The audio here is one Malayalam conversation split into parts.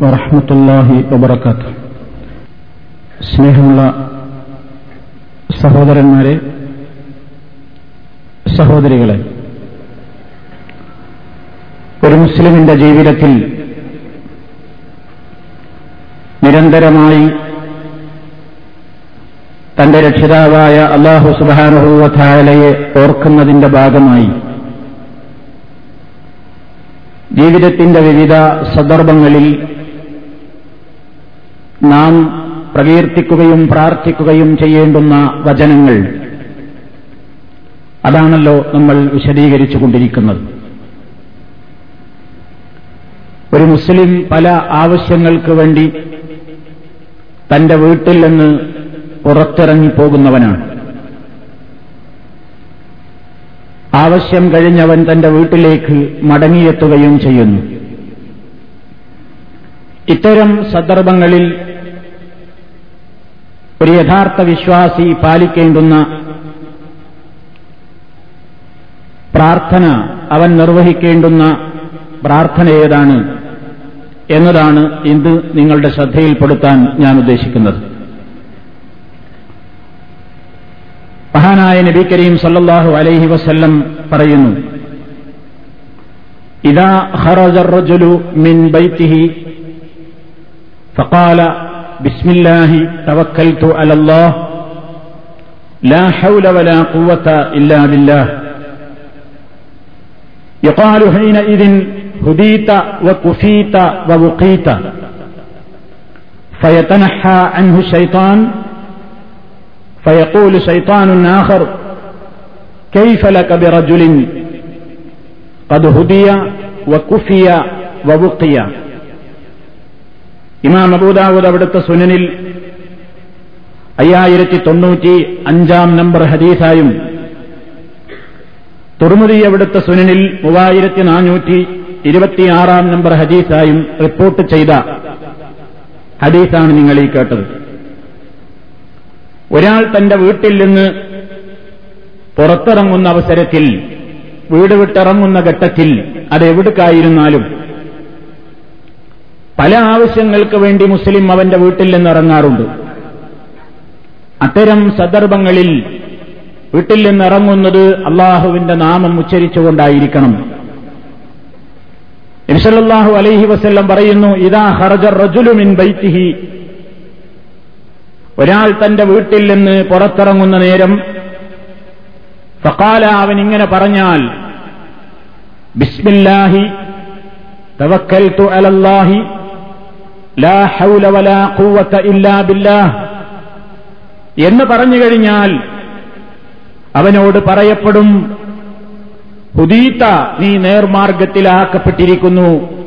വറഹമത്തല്ലാഹി വബർക്കാത്ത് സ്നേഹമുള്ള സഹോദരന്മാരെ സഹോദരികളെ ഒരു മുസ്ലിമിന്റെ ജീവിതത്തിൽ നിരന്തരമായി തന്റെ രക്ഷിതാവായ അള്ളാഹു സുബാനുഭൂവധാലയെ ഓർക്കുന്നതിന്റെ ഭാഗമായി ജീവിതത്തിന്റെ വിവിധ സന്ദർഭങ്ങളിൽ നാം പ്രകീർത്തിക്കുകയും പ്രാർത്ഥിക്കുകയും ചെയ്യേണ്ടുന്ന വചനങ്ങൾ. അതാണല്ലോ നമ്മൾ വിശദീകരിച്ചു കൊണ്ടിരിക്കുന്നത് ഒരു മുസ്ലിം പല ആവശ്യങ്ങൾക്ക് വേണ്ടി തന്റെ വീട്ടിൽ നിന്ന് പുറത്തിറങ്ങിപ്പോകുന്നവനാണ് ആവശ്യം കഴിഞ്ഞവൻ തന്റെ വീട്ടിലേക്ക് മടങ്ങിയെത്തുകയും ചെയ്യുന്നു. ഇത്തരം സന്ദർഭങ്ങളിൽ ഒരു യഥാർത്ഥ വിശ്വാസി പാലിക്കേണ്ടുന്ന പ്രാർത്ഥന അവൻ നിർവഹിക്കേണ്ടുന്ന പ്രാർത്ഥന ഏതാണ് എന്നതാണ് ഇന്ന് നിങ്ങളുടെ ശ്രദ്ധയിൽപ്പെടുത്താൻ ഞാൻ ഉദ്ദേശിക്കുന്നത്. മഹാനായ നബി കരീം സല്ലാഹു അലൈഹി വസ്ല്ലം പറയുന്നു ഇതാ ഹറജു മിൻ ബൈത്തിഹി فقال بسم الله توكلت على الله لا حول ولا قوة إلا بالله. يقال حينئذ هديت وكفيت ووقيت فيتنحى عنه الشيطان فيقول شيطان آخر كيف لك برجل قد هدي وكفي ووقي ഇമാം അബൂദാവൂദ് അവിടുത്തെ സുനനിൽ അയ്യായിരത്തി തൊണ്ണൂറ്റി അഞ്ചാം നമ്പർ ഹദീസായും തുറമുതി അവിടുത്തെ സുനനിൽ മൂവായിരത്തി നാനൂറ്റി ഇരുപത്തിയാറാം നമ്പർ ഹദീസായും റിപ്പോർട്ട് ചെയ്ത ഹദീസാണ് നിങ്ങൾ ഈ കേട്ടത്. ഒരാൾ തന്റെ വീട്ടിൽ നിന്ന് പുറത്തിറങ്ങുന്ന അവസരത്തിൽ വീട് വിട്ടിറങ്ങുന്ന ഘട്ടത്തിൽ അത് എവിടുക്കായിരുന്നാലും പല ആവശ്യങ്ങൾക്ക് വേണ്ടി മുസ്ലിം അവന്റെ വീട്ടിൽ നിന്ന് ഇറങ്ങാറുണ്ട്. അത്തരം സന്ദർഭങ്ങളിൽ വീട്ടിൽ നിന്ന് ഇറങ്ങുന്നത് അള്ളാഹുവിന്റെ നാമം ഉച്ചരിച്ചുകൊണ്ടായിരിക്കണം. ഇൻഷല്ലാഹു അലൈഹി വസ്ല്ലം പറയുന്നു ഇതാ ഹർജർ റജുലുമിൻ ബൈത്തിഹി. ഒരാൾ തന്റെ വീട്ടിൽ നിന്ന് പുറത്തിറങ്ങുന്ന നേരം ഫക്കാല അവൻ ഇങ്ങനെ പറഞ്ഞാൽ ബിസ്മില്ലാഹി തവക്കൽതു അലല്ലാഹി ലാ ഹൗല വലാ ഇല്ലാ എന്ന് പറഞ്ഞു കഴിഞ്ഞാൽ അവനോട് പറയപ്പെടും ഹുദീത്ത നീ നേർമാർഗത്തിലാക്കപ്പെട്ടിരിക്കുന്നു.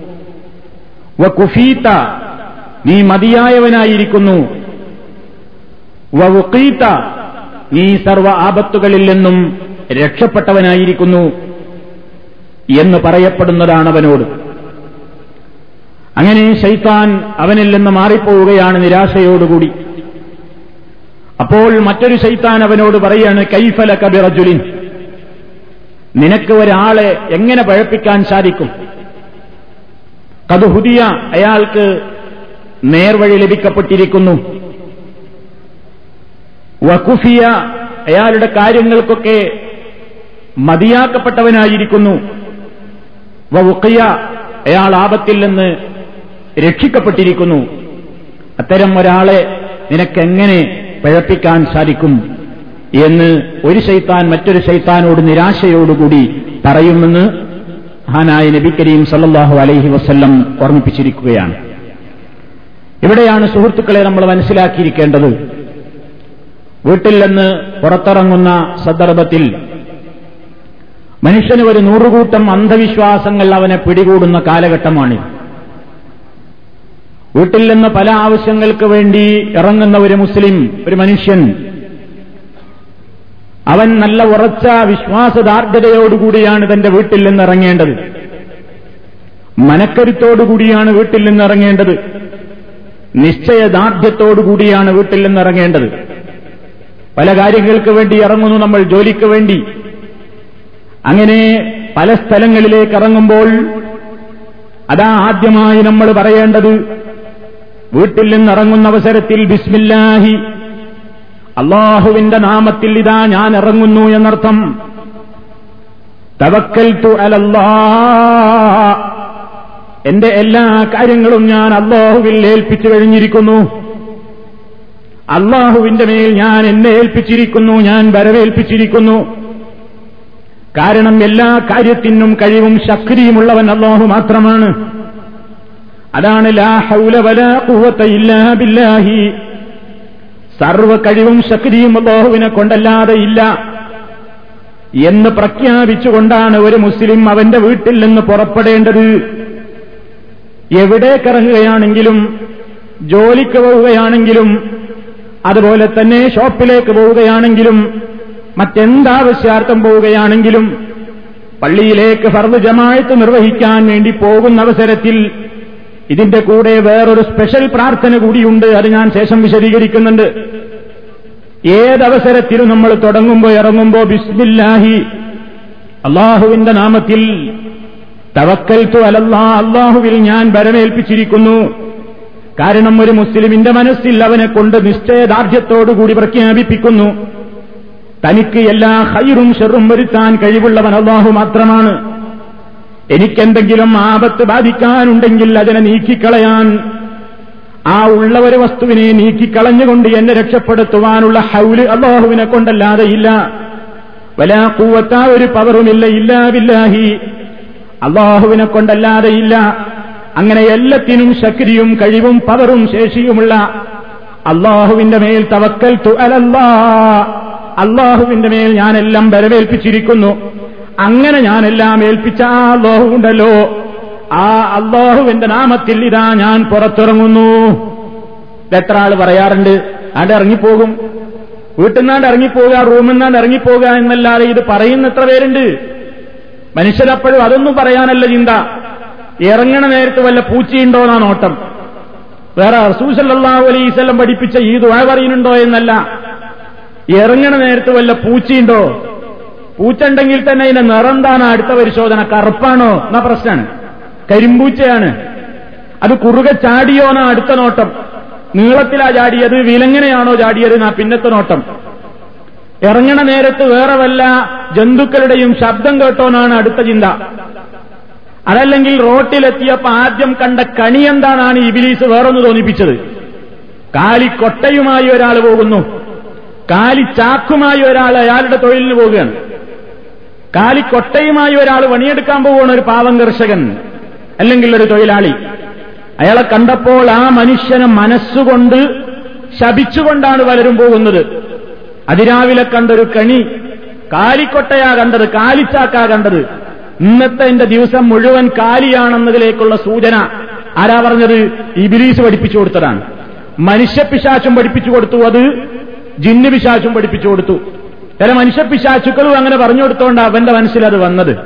വ കുഫീത്ത നീ മതിയായവനായിരിക്കുന്നു. വ വുക്കീത്ത നീ സർവ ആപത്തുകളിൽ നിന്നും രക്ഷപ്പെട്ടവനായിരിക്കുന്നു എന്ന് പറയപ്പെടുന്നതാണ് അവനോട് അങ്ങനെ ശൈത്താൻ അവനിൽ നിന്ന് മാറിപ്പോവുകയാണ് നിരാശയോടുകൂടി. അപ്പോൾ മറ്റൊരു ശൈത്താൻ അവനോട് പറയാണ് കൈഫല കബിറജുലിൻ നിനക്ക് ഒരാളെ എങ്ങനെ പഴപ്പിക്കാൻ സാധിക്കും? കതുഹുദിയ അയാൾക്ക് നേർവഴി ലഭിക്കപ്പെട്ടിരിക്കുന്നു. വഖുഫിയ അയാളുടെ കാര്യങ്ങൾക്കൊക്കെ മതിയാക്കപ്പെട്ടവനായിരിക്കുന്നു. വവുക്കിയ അയാൾ ആപത്തിൽ നിന്ന് രക്ഷിക്കപ്പെട്ടിരിക്കുന്നു. അത്തരം ഒരാളെ നിനക്കെങ്ങനെ പഴപ്പിക്കാൻ സാധിക്കും എന്ന് ഒരു ശൈത്താൻ മറ്റൊരു ശൈത്താനോട് നിരാശയോടുകൂടി പറയുമെന്ന് ഹാനായ നബി കരീം സല്ലാഹു അലൈഹി വസ്ല്ലം ഓർമ്മിപ്പിച്ചിരിക്കുകയാണ്. ഇവിടെയാണ് സുഹൃത്തുക്കളെ നമ്മൾ മനസ്സിലാക്കിയിരിക്കേണ്ടത്. വീട്ടിൽ നിന്ന് പുറത്തിറങ്ങുന്ന സന്ദർഭത്തിൽ മനുഷ്യന് ഒരു നൂറുകൂട്ടം അന്ധവിശ്വാസങ്ങൾ അവനെ പിടികൂടുന്ന കാലഘട്ടമാണ് വീട്ടിൽ നിന്ന് പല ആവശ്യങ്ങൾക്ക് വേണ്ടി ഇറങ്ങുന്ന ഒരു മുസ്ലിം ഒരു മനുഷ്യൻ. അവൻ നല്ല ഉറച്ച വിശ്വാസദാർഢ്യതയോടുകൂടിയാണ് തന്റെ വീട്ടിൽ നിന്ന് ഇറങ്ങേണ്ടത്. മനക്കരുത്തോടുകൂടിയാണ് വീട്ടിൽ നിന്ന് ഇറങ്ങേണ്ടത്. നിശ്ചയദാർഢ്യത്തോടുകൂടിയാണ് വീട്ടിൽ നിന്ന് ഇറങ്ങേണ്ടത്. പല കാര്യങ്ങൾക്ക് വേണ്ടി ഇറങ്ങുന്നു നമ്മൾ ജോലിക്ക് വേണ്ടി. അങ്ങനെ പല സ്ഥലങ്ങളിലേക്ക് ഇറങ്ങുമ്പോൾ അതാ ആദ്യമായി നമ്മൾ പറയേണ്ടത് വീട്ടിൽ നിന്നിറങ്ങുന്ന അവസരത്തിൽ ബിസ്മില്ലാഹി. അള്ളാഹുവിന്റെ നാമത്തിൽ ഇതാ ഞാൻ ഇറങ്ങുന്നു എന്നർത്ഥം. തവക്കൽ തു അലല്ലാ എന്റെ എല്ലാ കാര്യങ്ങളും ഞാൻ അള്ളാഹുവിൽ ഏൽപ്പിച്ചു കഴിഞ്ഞിരിക്കുന്നു. അള്ളാഹുവിന്റെ മേൽ ഞാൻ എന്നെ ഏൽപ്പിച്ചിരിക്കുന്നു ഞാൻ വരവേൽപ്പിച്ചിരിക്കുന്നു. കാരണം എല്ലാ കാര്യത്തിനും കഴിവും ശക്തിയുമുള്ളവൻ അള്ളാഹു മാത്രമാണ്. അതാണ് ലാ ഹൗല വലാ ഖുവത ഇല്ലാ ബില്ലാഹി. സർവ കഴിവും ശക്തിയും അള്ളാഹുവിനെ കൊണ്ടല്ലാതെ ഇല്ല. എന്ന് പ്രഖ്യാപിച്ചുകൊണ്ടാണ് ഒരു മുസ്ലിം അവന്റെ വീട്ടിൽ നിന്ന് പുറപ്പെടേണ്ടത്. എവിടേക്കിറങ്ങുകയാണെങ്കിലും ജോലിക്ക് പോവുകയാണെങ്കിലും അതുപോലെ തന്നെ ഷോപ്പിലേക്ക് പോവുകയാണെങ്കിലും മറ്റെന്താവശ്യാർത്ഥം പോവുകയാണെങ്കിലും പള്ളിയിലേക്ക് ഫർദ് ജമായത്ത് നിർവഹിക്കാൻ വേണ്ടി പോകുന്ന അവസരത്തിൽ ഇതിന്റെ കൂടെ വേറൊരു സ്പെഷ്യൽ പ്രാർത്ഥന കൂടിയുണ്ട് അത് ഞാൻ ശേഷം വിശദീകരിക്കുന്നുണ്ട്. ഏതവസരത്തിലും നമ്മൾ തുടങ്ങുമ്പോ ഇറങ്ങുമ്പോ ബിസ്മില്ലാഹി അള്ളാഹുവിന്റെ നാമത്തിൽ തവക്കൽത്തു അലല്ലാ അള്ളാഹുവിൽ ഞാൻ വരമേൽപ്പിച്ചിരിക്കുന്നു. കാരണം ഒരു മുസ്ലിമിന്റെ മനസ്സിൽ അവനെ കൊണ്ട് നിശ്ചയദാർഢ്യത്തോടുകൂടി പ്രഖ്യാപിപ്പിക്കുന്നു. തനിക്ക് എല്ലാ ഹൈറും ഷെറും വരുത്താൻ കഴിവുള്ളവൻ അള്ളാഹു മാത്രമാണ്. എനിക്കെന്തെങ്കിലും ആപത്ത് ബാധിക്കാനുണ്ടെങ്കിൽ അതിനെ നീക്കിക്കളയാൻ ആ ഉള്ള ഒരു വസ്തുവിനെ നീക്കിക്കളഞ്ഞുകൊണ്ട് എന്നെ രക്ഷപ്പെടുത്തുവാനുള്ള ഹൗൽ അള്ളാഹുവിനെ കൊണ്ടല്ലാതെ ഇല്ല. വലാ കൂവത്ത ഒരു പവറുമില്ല ഇല്ലാ ബില്ലാഹി. അള്ളാഹുവിനെ കൊണ്ടല്ലാതെ ഇല്ല. അങ്ങനെ എല്ലാത്തിനും ശക്തിയും കഴിവും പവറും ശേഷിയുമുള്ള അള്ളാഹുവിന്റെ മേൽ തവക്കൽ അലല്ലാ. അള്ളാഹുവിന്റെ മേൽ ഞാനെല്ലാം വരവേൽപ്പിച്ചിരിക്കുന്നു അങ്ങനെ ഞാനെല്ലാം ഏൽപ്പിച്ച ആ അള്ളാഹു ഉണ്ടല്ലോ. ആ അള്ളാഹുവിന്റെ നാമത്തിൽ ഇതാ ഞാൻ പുറത്തിറങ്ങുന്നു. എത്ര ആൾ പറയാറുണ്ട്? ആണ്ട് ഇറങ്ങിപ്പോകും. വീട്ടിൽ നിന്നാണ്ട് ഇറങ്ങിപ്പോകുക റൂമിൽ നിന്നാണ്ട് ഇറങ്ങിപ്പോകുക എന്നല്ലാതെ ഇത് പറയുന്ന എത്ര പേരുണ്ട്. മനുഷ്യരപ്പോഴും അതൊന്നും പറയാനല്ല ചിന്ത. ഇറങ്ങണ നേരത്ത് വല്ല പൂച്ചയുണ്ടോ എന്നാ നോട്ടം. വേറെ റസൂസല്ലാഹു അലൈസ്വല്ലം പഠിപ്പിച്ച ഈ ദുഴ പറയുന്നുണ്ടോ എന്നല്ല. ഇറങ്ങണ നേരത്ത് വല്ല പൂച്ചയുണ്ടോ? പൂച്ച ഉണ്ടെങ്കിൽ തന്നെ അതിന്റെ നിറന്താണ് അടുത്ത പരിശോധന കറുപ്പാണോ എന്നാ പ്രശ്നമാണ് കരിമ്പൂച്ചയാണ്. അത് കുറുകെ ചാടിയോ അടുത്ത നോട്ടം. നീളത്തിലാ ചാടിയത് വിലങ്ങനെയാണോ ചാടിയത് എന്നാ പിന്നത്തെ നോട്ടം. ഇറങ്ങണ നേരത്ത് വേറെ വല്ല ജന്തുക്കളുടെയും ശബ്ദം കേട്ടോനാണ് അടുത്ത ചിന്ത. അതല്ലെങ്കിൽ റോട്ടിലെത്തിയപ്പോ ആദ്യം കണ്ട കണി എന്താണാണ് ഇബിലീസ് വേറൊന്ന് തോന്നിപ്പിച്ചത്. കാലിക്കൊട്ടയുമായി ഒരാൾ പോകുന്നു. കാലിച്ചാക്കുമായി ഒരാൾ അയാളുടെ തൊഴിലിന് പോവുകയാണ് കാലിക്കൊട്ടയുമായി ഒരാൾ പണിയെടുക്കാൻ പോവുകയാണ് ഒരു പാവം കർഷകൻ അല്ലെങ്കിൽ ഒരു തൊഴിലാളി. അയാളെ കണ്ടപ്പോൾ ആ മനുഷ്യനെ മനസ്സുകൊണ്ട് ശപിച്ചുകൊണ്ടാണ് പലരും പോകുന്നത്. അതിരാവിലെ കണ്ടൊരു കണി കാലിക്കൊട്ടയാ കണ്ടത് കാലിച്ചാക്കാ കണ്ടത്. ഇന്നത്തെ എന്റെ ദിവസം മുഴുവൻ കാലിയാണെന്നതിലേക്കുള്ള സൂചന ആരാ പറഞ്ഞത്? ഇബിലീസ് പഠിപ്പിച്ചു കൊടുത്തതാണ്. മനുഷ്യപ്പിശാച്ചും പഠിപ്പിച്ചു കൊടുത്തു അത് ജിന്നു പിശാചും പഠിപ്പിച്ചു കൊടുത്തു. ചില മനുഷ്യപ്പിശാച്ചുക്കളും അങ്ങനെ പറഞ്ഞു കൊടുത്തോണ്ട് അവന്റെ മനസ്സിൽ അത് വന്നത്.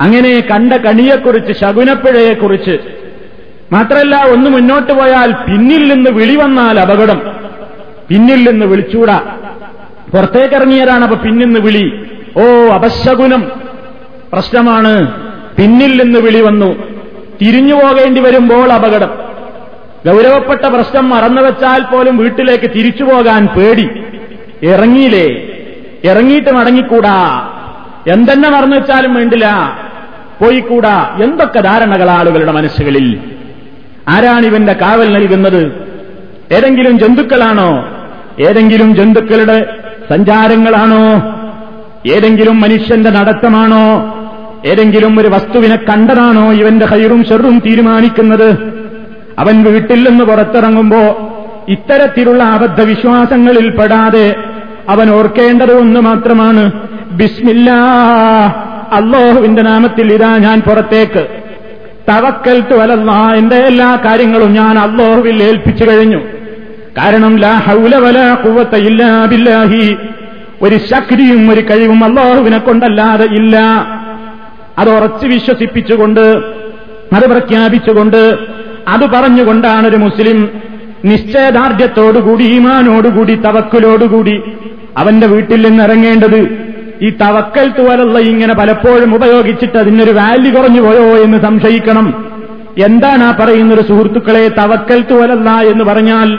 അങ്ങനെ കണ്ട കണിയെക്കുറിച്ച് ശകുനപ്പിഴയെക്കുറിച്ച് മാത്രമല്ല ഒന്ന് മുന്നോട്ട് പോയാൽ പിന്നിൽ നിന്ന് വിളി വന്നാൽ അപകടം. പിന്നിൽ നിന്ന് വിളിച്ചൂടാ. പുറത്തേക്കിറങ്ങിയതാണ് അപ്പൊ പിന്നിന്ന് വിളി. ഓ അപശകുനം. പ്രശ്നമാണ്. പിന്നിൽ നിന്ന് വിളി വന്നു. തിരിഞ്ഞു പോകേണ്ടി വരുമ്പോൾ അപകടം. ഗൗരവപ്പെട്ട പ്രശ്നം മറന്നുവെച്ചാൽ പോലും വീട്ടിലേക്ക് തിരിച്ചു പോകാൻ പേടി. ഇറങ്ങിയില്ലേ? ഇറങ്ങിയിട്ട് മടങ്ങിക്കൂടാ. എന്തെന്നെ മറന്നു വെച്ചാലും വേണ്ടില്ല. പോയിക്കൂടാ. എന്തൊക്കെ ധാരണകൾ ആളുകളുടെ മനസ്സുകളിൽ? ആരാണ് ഇവന്റെ കാവൽ നൽകുന്നത്? ഏതെങ്കിലും ജന്തുക്കളാണോ? ഏതെങ്കിലും ജന്തുക്കളുടെ സഞ്ചാരങ്ങളാണോ? ഏതെങ്കിലും മനുഷ്യന്റെ നടത്തമാണോ? ഏതെങ്കിലും ഒരു വസ്തുവിനെ കണ്ടതാണോ ഇവന്റെ ഹൈറും ഷെറും തീരുമാനിക്കുന്നത്? അവൻ വീട്ടിൽ നിന്ന് പുറത്തിറങ്ങുമ്പോ ഇത്തരത്തിലുള്ള അബദ്ധവിശ്വാസങ്ങളിൽ പെടാതെ അവൻ ഓർക്കേണ്ടത് ഒന്ന് മാത്രമാണ്. ബിസ്മില്ലാ അള്ളാഹുവിന്റെ നാമത്തിൽ ഇതാ ഞാൻ പുറത്തേക്ക്. തവക്കൽ വലല്ല എന്റെ എല്ലാ കാര്യങ്ങളും ഞാൻ അള്ളാഹുവിൽ ഏൽപ്പിച്ചു കഴിഞ്ഞു. കാരണം ലാ ഹൗല വല കുവത്ത ഇല്ലാ ബില്ലാഹി. ഒരു ശക്തിയും ഒരു കഴിവും അള്ളാഹുവിനെ കൊണ്ടല്ലാതെ ഇല്ല. അത് ഉറച്ചു വിശ്വസിപ്പിച്ചുകൊണ്ട് അത് പ്രഖ്യാപിച്ചുകൊണ്ട് അത് പറഞ്ഞുകൊണ്ടാണ് ഒരു മുസ്ലിം നിശ്ചയദാർഢ്യത്തോടുകൂടി ഈമാനോടുകൂടി തവക്കലോടുകൂടി അവന്റെ വീട്ടിൽ നിന്ന് ഇറങ്ങേണ്ടത് ഈ തവക്കൽ തുവലുള്ള ഇങ്ങനെ പലപ്പോഴും ഉപയോഗിച്ചിട്ട് അതിനൊരു വാല്യൂ കുറഞ്ഞു പോയോ എന്ന് സംശയിക്കണം. എന്താണ് ആ പറയുന്നൊരു സുഹൃത്തുക്കളെ തവക്കൽ തുവലല്ല എന്ന് പറഞ്ഞാൽ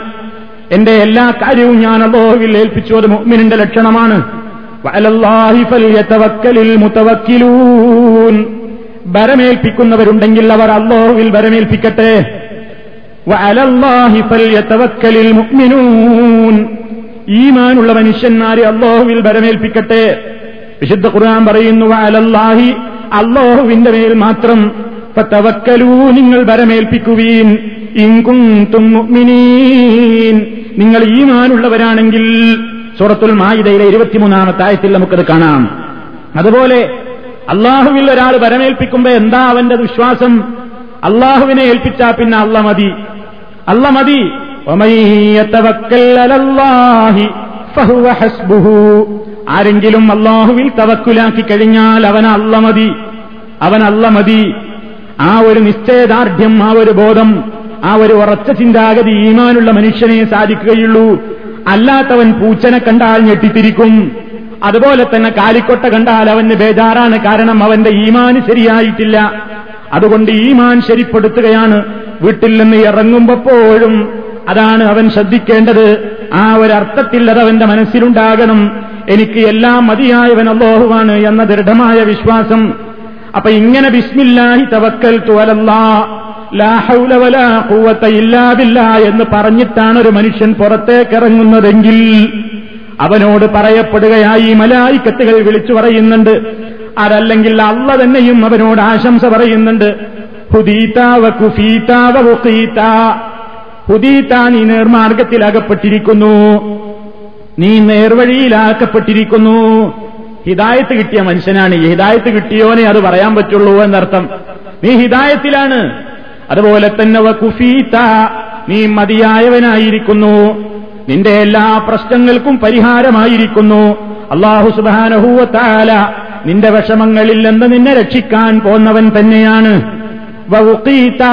എന്റെ എല്ലാ കാര്യവും ഞാൻ അള്ളാഹുവിൽ ഏൽപ്പിച്ചു. അത് മുഹ്മിനിന്റെ ലക്ഷണമാണ്. ബരമേൽപ്പിക്കുന്നവരുണ്ടെങ്കിൽ അവർ അള്ളാഹുവിൽ ബരമേൽപ്പിക്കട്ടെ ഈമാനുള്ള മനുഷ്യന്മാരെ അള്ളാഹുവിൽ ബലമേൽപ്പിക്കട്ടെ വിശുദ്ധ ഖുർആൻ പറയുന്നു അലല്ലാഹി അള്ളാഹുവിന്റെ മേൽ മാത്രം തവക്കലൂ നിങ്ങൾ ബരമേൽപ്പിക്കുവീൻ ഇങ്കും മുഅ്മിനീൻ. നിങ്ങൾ ഈമാനുള്ളവരാണെങ്കിൽ സൂറത്തുൽ മായിദയിലെ ഇരുപത്തിമൂന്നാമത്തെ ആയത്തിൽ നമുക്കത് കാണാം. അതുപോലെ അള്ളാഹുവിൽ ഒരാൾ വരമേൽപ്പിക്കുമ്പോ എന്താ അവന്റെ വിശ്വാസം? അള്ളാഹുവിനെ ഏൽപ്പിച്ചാ പിന്നെ അല്ല മതി. അല്ല മതി. ആരെങ്കിലും അള്ളാഹുവിൽ തവക്കുലാക്കി കഴിഞ്ഞാൽ അവൻ അല്ല മതി. അവൻ അല്ല മതി. ആ ഒരു നിശ്ചയദാർഢ്യം ആ ഒരു ബോധം ആ ഒരു ഉറച്ച ചിന്താഗതി ഈമാനുള്ള മനുഷ്യനെ സാധിക്കുകയുള്ളൂ. അല്ലാത്തവൻ പൂച്ചനെ കണ്ടാൽ ഞെട്ടിത്തിരിക്കും. അതുപോലെ തന്നെ കാലിക്കൊട്ട കണ്ടാൽ അവന് ബേജാറാണ് കാരണം അവന്റെ ഈമാൻ ശരിയായിട്ടില്ല. അതുകൊണ്ട് ഈമാൻ ശരിപ്പെടുത്തുകയാണ്. വീട്ടിൽ നിന്ന് ഇറങ്ങുമ്പോഴും അതാണ് അവൻ ശ്രദ്ധിക്കേണ്ടത്. ആ ഒരർത്ഥത്തിൽ അത് അവന്റെ മനസ്സിലുണ്ടാകണം. എനിക്ക് എല്ലാം മതിയായവൻ അള്ളാഹുവാണ് എന്ന ദൃഢമായ വിശ്വാസം. അപ്പൊ ഇങ്ങനെ ബിസ്മില്ലാഹി തവക്കൽ തുവലല്ലാ എന്ന് പറഞ്ഞിട്ടാണ് ഒരു മനുഷ്യൻ പുറത്തേക്കിറങ്ങുന്നതെങ്കിൽ അവനോട് പറയപ്പെടുകയായി മലായിക്കത്തുകൾ വിളിച്ചു പറയുന്നുണ്ട്. അതല്ലെങ്കിൽ അള്ള തന്നെയും അവനോട് ആശംസ പറയുന്നുണ്ട്. ഹുദീതാവ കുഫീതാവ ഹുദീത്ത നീ നേർമാർഗത്തിലാകപ്പെട്ടിരിക്കുന്നു നീ നേർവഴിയിലാക്കപ്പെട്ടിരിക്കുന്നു. ഹിദായത്ത് കിട്ടിയ മനുഷ്യനാണ്. ഈ ഹിദായത്ത് കിട്ടിയോനെ അത് പറയാൻ പറ്റുള്ളൂ എന്നർത്ഥം. നീ ഹിദായത്തിലാണ്. അതുപോലെ തന്നെ കുഫീത്ത നീ മതിയായവനായിരിക്കുന്നു. നിന്റെ എല്ലാ പ്രശ്നങ്ങൾക്കും പരിഹാരമായിരിക്കുന്നു. അള്ളാഹു സുബാനഹൂവത്താല നിന്റെ വിഷമങ്ങളിൽ നിന്ന് നിന്നെ രക്ഷിക്കാൻ പോന്നവൻ തന്നെയാണ്. എല്ലാ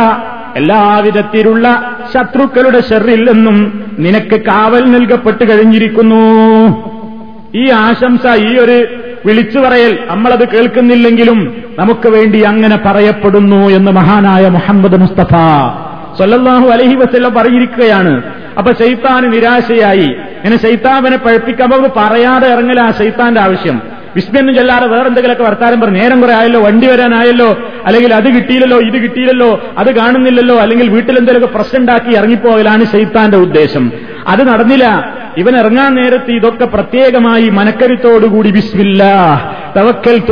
എല്ലാവിധത്തിലുള്ള ശത്രുക്കളുടെ ഷെറിൽ നിന്നും നിനക്ക് കാവൽ നൽകപ്പെട്ട് കഴിഞ്ഞിരിക്കുന്നു. ഈ ആശംസ ഈ ഒരു വിളിച്ചു പറയൽ നമ്മളത് കേൾക്കുന്നില്ലെങ്കിലും നമുക്ക് വേണ്ടി അങ്ങനെ പറയപ്പെടുന്നു എന്ന് മഹാനായ മുഹമ്മദ് മുസ്തഫ സൊല്ലാഹു അലഹി വസ്ല്ല പറഞ്ഞിരിക്കുകയാണ്. അപ്പൊ ശൈത്താന് നിരാശയായി. ഇങ്ങനെ ശൈത്താവിനെ പഴപ്പിക്കാൻ പറയാതെ ഇറങ്ങല ആ ശൈത്താന്റെ ആവശ്യം. വിസ്മയൊന്നും ചെല്ലാതെ വേറെന്തെങ്കിലുമൊക്കെ വർത്താനം പറഞ്ഞു നേരം കുറെ ആയല്ലോ വണ്ടി വരാനായല്ലോ അല്ലെങ്കിൽ അത് കിട്ടിയില്ലല്ലോ ഇത് കിട്ടിയില്ലല്ലോ അത് കാണുന്നില്ലല്ലോ അല്ലെങ്കിൽ വീട്ടിലെന്തെങ്കിലുമൊക്കെ പ്രശ്നം ഉണ്ടാക്കി ഇറങ്ങിപ്പോകലാണ് ശൈത്താന്റെ ഉദ്ദേശം. അത് നടന്നില്ല. ഇവൻ ഇറങ്ങാൻ നേരത്ത് ഇതൊക്കെ പ്രത്യേകമായി മനക്കരുത്തോടുകൂടി ബിസ്മില്ല തവക്കൽ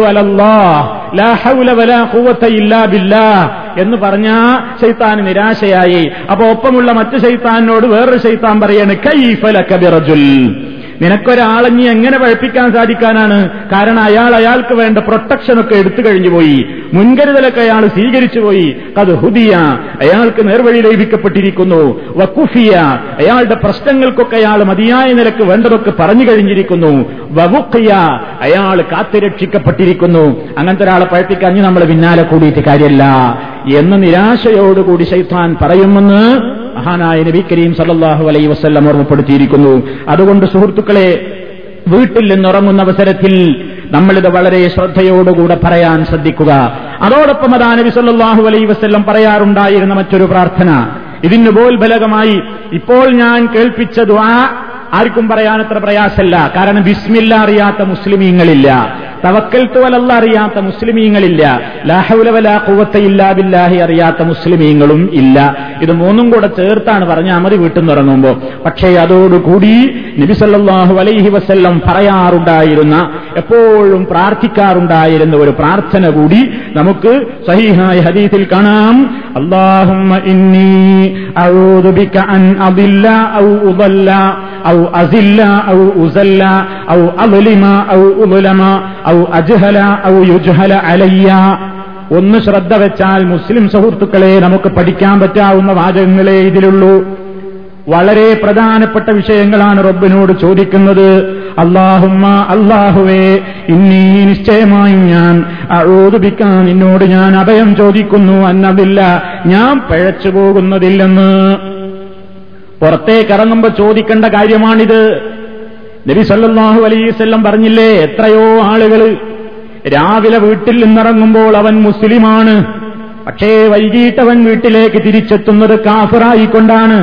എന്ന് പറഞ്ഞാ ശൈത്താൻ നിരാശയായി. അപ്പൊ ഒപ്പമുള്ള മറ്റു ശൈത്താനോട് വേറൊരു ശൈത്താൻ പറയാണ് കൈഫല കബിറജുൽ നീ എങ്ങനെ പഴപ്പിക്കാൻ സാധിക്കാനാണ്? കാരണം അയാൾ അയാൾക്ക് വേണ്ട പ്രൊട്ടക്ഷനൊക്കെ എടുത്തു കഴിഞ്ഞു പോയി. മുൻകരുതലൊക്കെ അയാൾ സ്വീകരിച്ചു പോയി. അത് ഹുദിയ അയാൾക്ക് നേർവഴി ലഭിക്കപ്പെട്ടിരിക്കുന്നു വക്കുഫിയ അയാളുടെ പ്രശ്നങ്ങൾക്കൊക്കെ അയാൾ മതിയായ നിലയ്ക്ക് വേണ്ടതൊക്കെ പറഞ്ഞു കഴിഞ്ഞിരിക്കുന്നു. വവുഖിയ അയാൾ കാത്തുരക്ഷിക്കപ്പെട്ടിരിക്കുന്നു അങ്ങനത്തെ ഒരാളെ പഴപ്പിക്കാൻ നമ്മൾ പിന്നാലെ കൂടിയിട്ട് കാര്യമല്ല എന്ന് നിരാശയോടുകൂടി ശൈത്താൻ പറയുമെന്ന് മഹാനായ നബി കരീം സല്ലാഹു അലൈ വസ്ല്ലം ഓർമ്മപ്പെടുത്തിയിരിക്കുന്നു. അതുകൊണ്ട് സുഹൃത്തുക്കളെ വീട്ടിൽ നിന്നുറങ്ങുന്ന അവസരത്തിൽ നമ്മളിത് വളരെ ശ്രദ്ധയോടുകൂടെ പറയാൻ ശ്രദ്ധിക്കുക. അതോടൊപ്പം അതാ നബി സല്ലാഹു അലൈ വസ്ല്ലം പറയാറുണ്ടായിരുന്ന മറ്റൊരു പ്രാർത്ഥന. ഇതിന് ബോൽബലകമായി ഇപ്പോൾ ഞാൻ കേൾപ്പിച്ച ദ്വാ ആർക്കും പറയാൻ അത്ര പ്രയാസമല്ല കാരണം ബിസ്മില്ല അറിയാത്ത മുസ്ലിമീങ്ങളില്ല. തവക്കൽ തുവലല്ല അറിയാത്ത മുസ്ലിമീങ്ങളില്ല. ലാഹുലവല ഇല്ലാ ബില്ലാഹി അറിയാത്ത മുസ്ലിമീങ്ങളും ഇല്ല. ഇത് മൂന്നും കൂടെ ചേർത്താണ് പറഞ്ഞ അമതി വീട്ടിൽ നിന്ന് ഇറങ്ങുമ്പോ. പക്ഷേ അതോടുകൂടി നബിസല്ലാഹു അലൈഹി വസ്ല്ലം പറയാറുണ്ടായിരുന്ന എപ്പോഴും പ്രാർത്ഥിക്കാറുണ്ടായിരുന്ന ഒരു പ്രാർത്ഥന കൂടി നമുക്ക് സഹിഹായ ഹദീസിൽ കാണാം. അള്ളാഹുമ്മ ഇന്നി അഊദു ബിക അൻ ഔ ഉദല്ല ഔ അസില്ല ഔ ഉസല്ല ഔ അദ്ലിമ ഔ ഉദ്ലമ ഔ അജ്ഹല ഔ യുജ്ഹല അലയ്യ. ഒന്ന് ശ്രദ്ധ വെച്ചാൽ മുസ്ലിം സുഹൃത്തുക്കളെ നമുക്ക് പഠിക്കാൻ പറ്റാവുന്ന വാചകങ്ങളെ ഇതിലുള്ളൂ. വളരെ പ്രധാനപ്പെട്ട വിഷയങ്ങളാണ് റബ്ബിനോട് ചോദിക്കുന്നത്. അള്ളാഹുമ്മ അള്ളാഹുവേ ഇന്നീ നിശ്ചയമായി ഞാൻ അഴോദിപ്പിക്കാൻ നിന്നോട് ഞാൻ അഭയം ചോദിക്കുന്നു. എന്നതില്ല ഞാൻ പഴച്ചു പോകുന്നതില്ലെന്ന്. പുറത്തേക്കിറങ്ങുമ്പോ ചോദിക്കേണ്ട കാര്യമാണിത്. നബി സല്ലാഹു അലൈസ്വല്ലം പറഞ്ഞില്ലേ എത്രയോ ആളുകൾ രാവിലെ വീട്ടിൽ നിന്നിറങ്ങുമ്പോൾ അവൻ മുസ്ലിമാണ്. പക്ഷേ വൈകിട്ടവൻ വീട്ടിലേക്ക് തിരിച്ചെത്തുന്നത് കാഫറായിക്കൊണ്ടാണ്.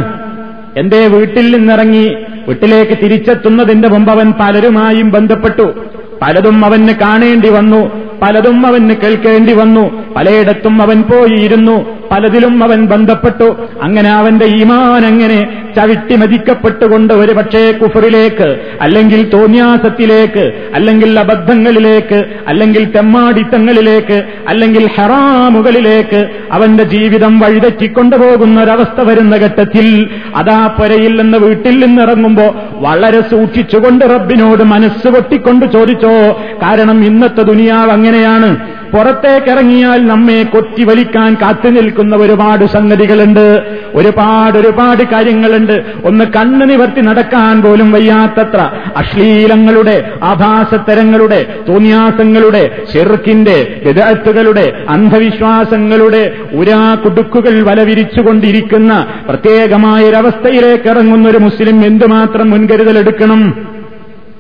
എന്തേ വീട്ടിൽ നിന്നിറങ്ങി വീട്ടിലേക്ക് തിരിച്ചെത്തുന്നതിന്റെ മുമ്പ് അവൻ പലരുമായും ബന്ധപ്പെട്ടു. പലതും അവന് കാണേണ്ടി വന്നു പലതും അവന് കേൾക്കേണ്ടി വന്നു പലയിടത്തും അവൻ പോയിരുന്നു. പലതിലും അവൻ ബന്ധപ്പെട്ടു. അങ്ങനെ അവന്റെ ഈമാൻ അങ്ങനെ ചവിട്ടി മതിക്കപ്പെട്ടുകൊണ്ട് ഒരു പക്ഷേ കുഫറിലേക്ക് അല്ലെങ്കിൽ തോന്യാസത്തിലേക്ക് അല്ലെങ്കിൽ അബദ്ധങ്ങളിലേക്ക് അല്ലെങ്കിൽ തെമ്മാടിത്തങ്ങളിലേക്ക് അല്ലെങ്കിൽ ഹെറാമുകളിലേക്ക് അവന്റെ ജീവിതം വഴിതെറ്റിക്കൊണ്ടുപോകുന്ന ഒരവസ്ഥ വരുന്ന ഘട്ടത്തിൽ അതാ പുരയിൽ നിന്ന് വീട്ടിൽ നിന്നിറങ്ങുമ്പോ വളരെ സൂക്ഷിച്ചുകൊണ്ട് റബ്ബിനോട് മനസ്സ് പൊട്ടിക്കൊണ്ട് ചോദിച്ചോ കാരണം ഇന്നത്തെ ദുനിയാവ് അങ്ങനെയാണ്. പുറത്തേക്കിറങ്ങിയാൽ നമ്മെ കൊത്തി വലിക്കാൻ കാത്തു നിൽക്കുന്ന ഒരുപാട് സംഗതികളുണ്ട്. ഒരുപാട് ഒരുപാട് കാര്യങ്ങളുണ്ട്. ഒന്ന് കണ്ണു നിവർത്തി നടക്കാൻ പോലും വയ്യാത്തത്ര അശ്ലീലങ്ങളുടെ ആഭാസത്തരങ്ങളുടെ തോന്നിയാസങ്ങളുടെ ചെറുക്കിന്റെ വിദഗ്ധകളുടെ അന്ധവിശ്വാസങ്ങളുടെ ഉരാ കുടുക്കുകൾ വലവിരിച്ചുകൊണ്ടിരിക്കുന്ന പ്രത്യേകമായൊരവസ്ഥയിലേക്ക് ഇറങ്ങുന്ന ഒരു മുസ്ലിം എന്തുമാത്രം മുൻകരുതലെടുക്കണം?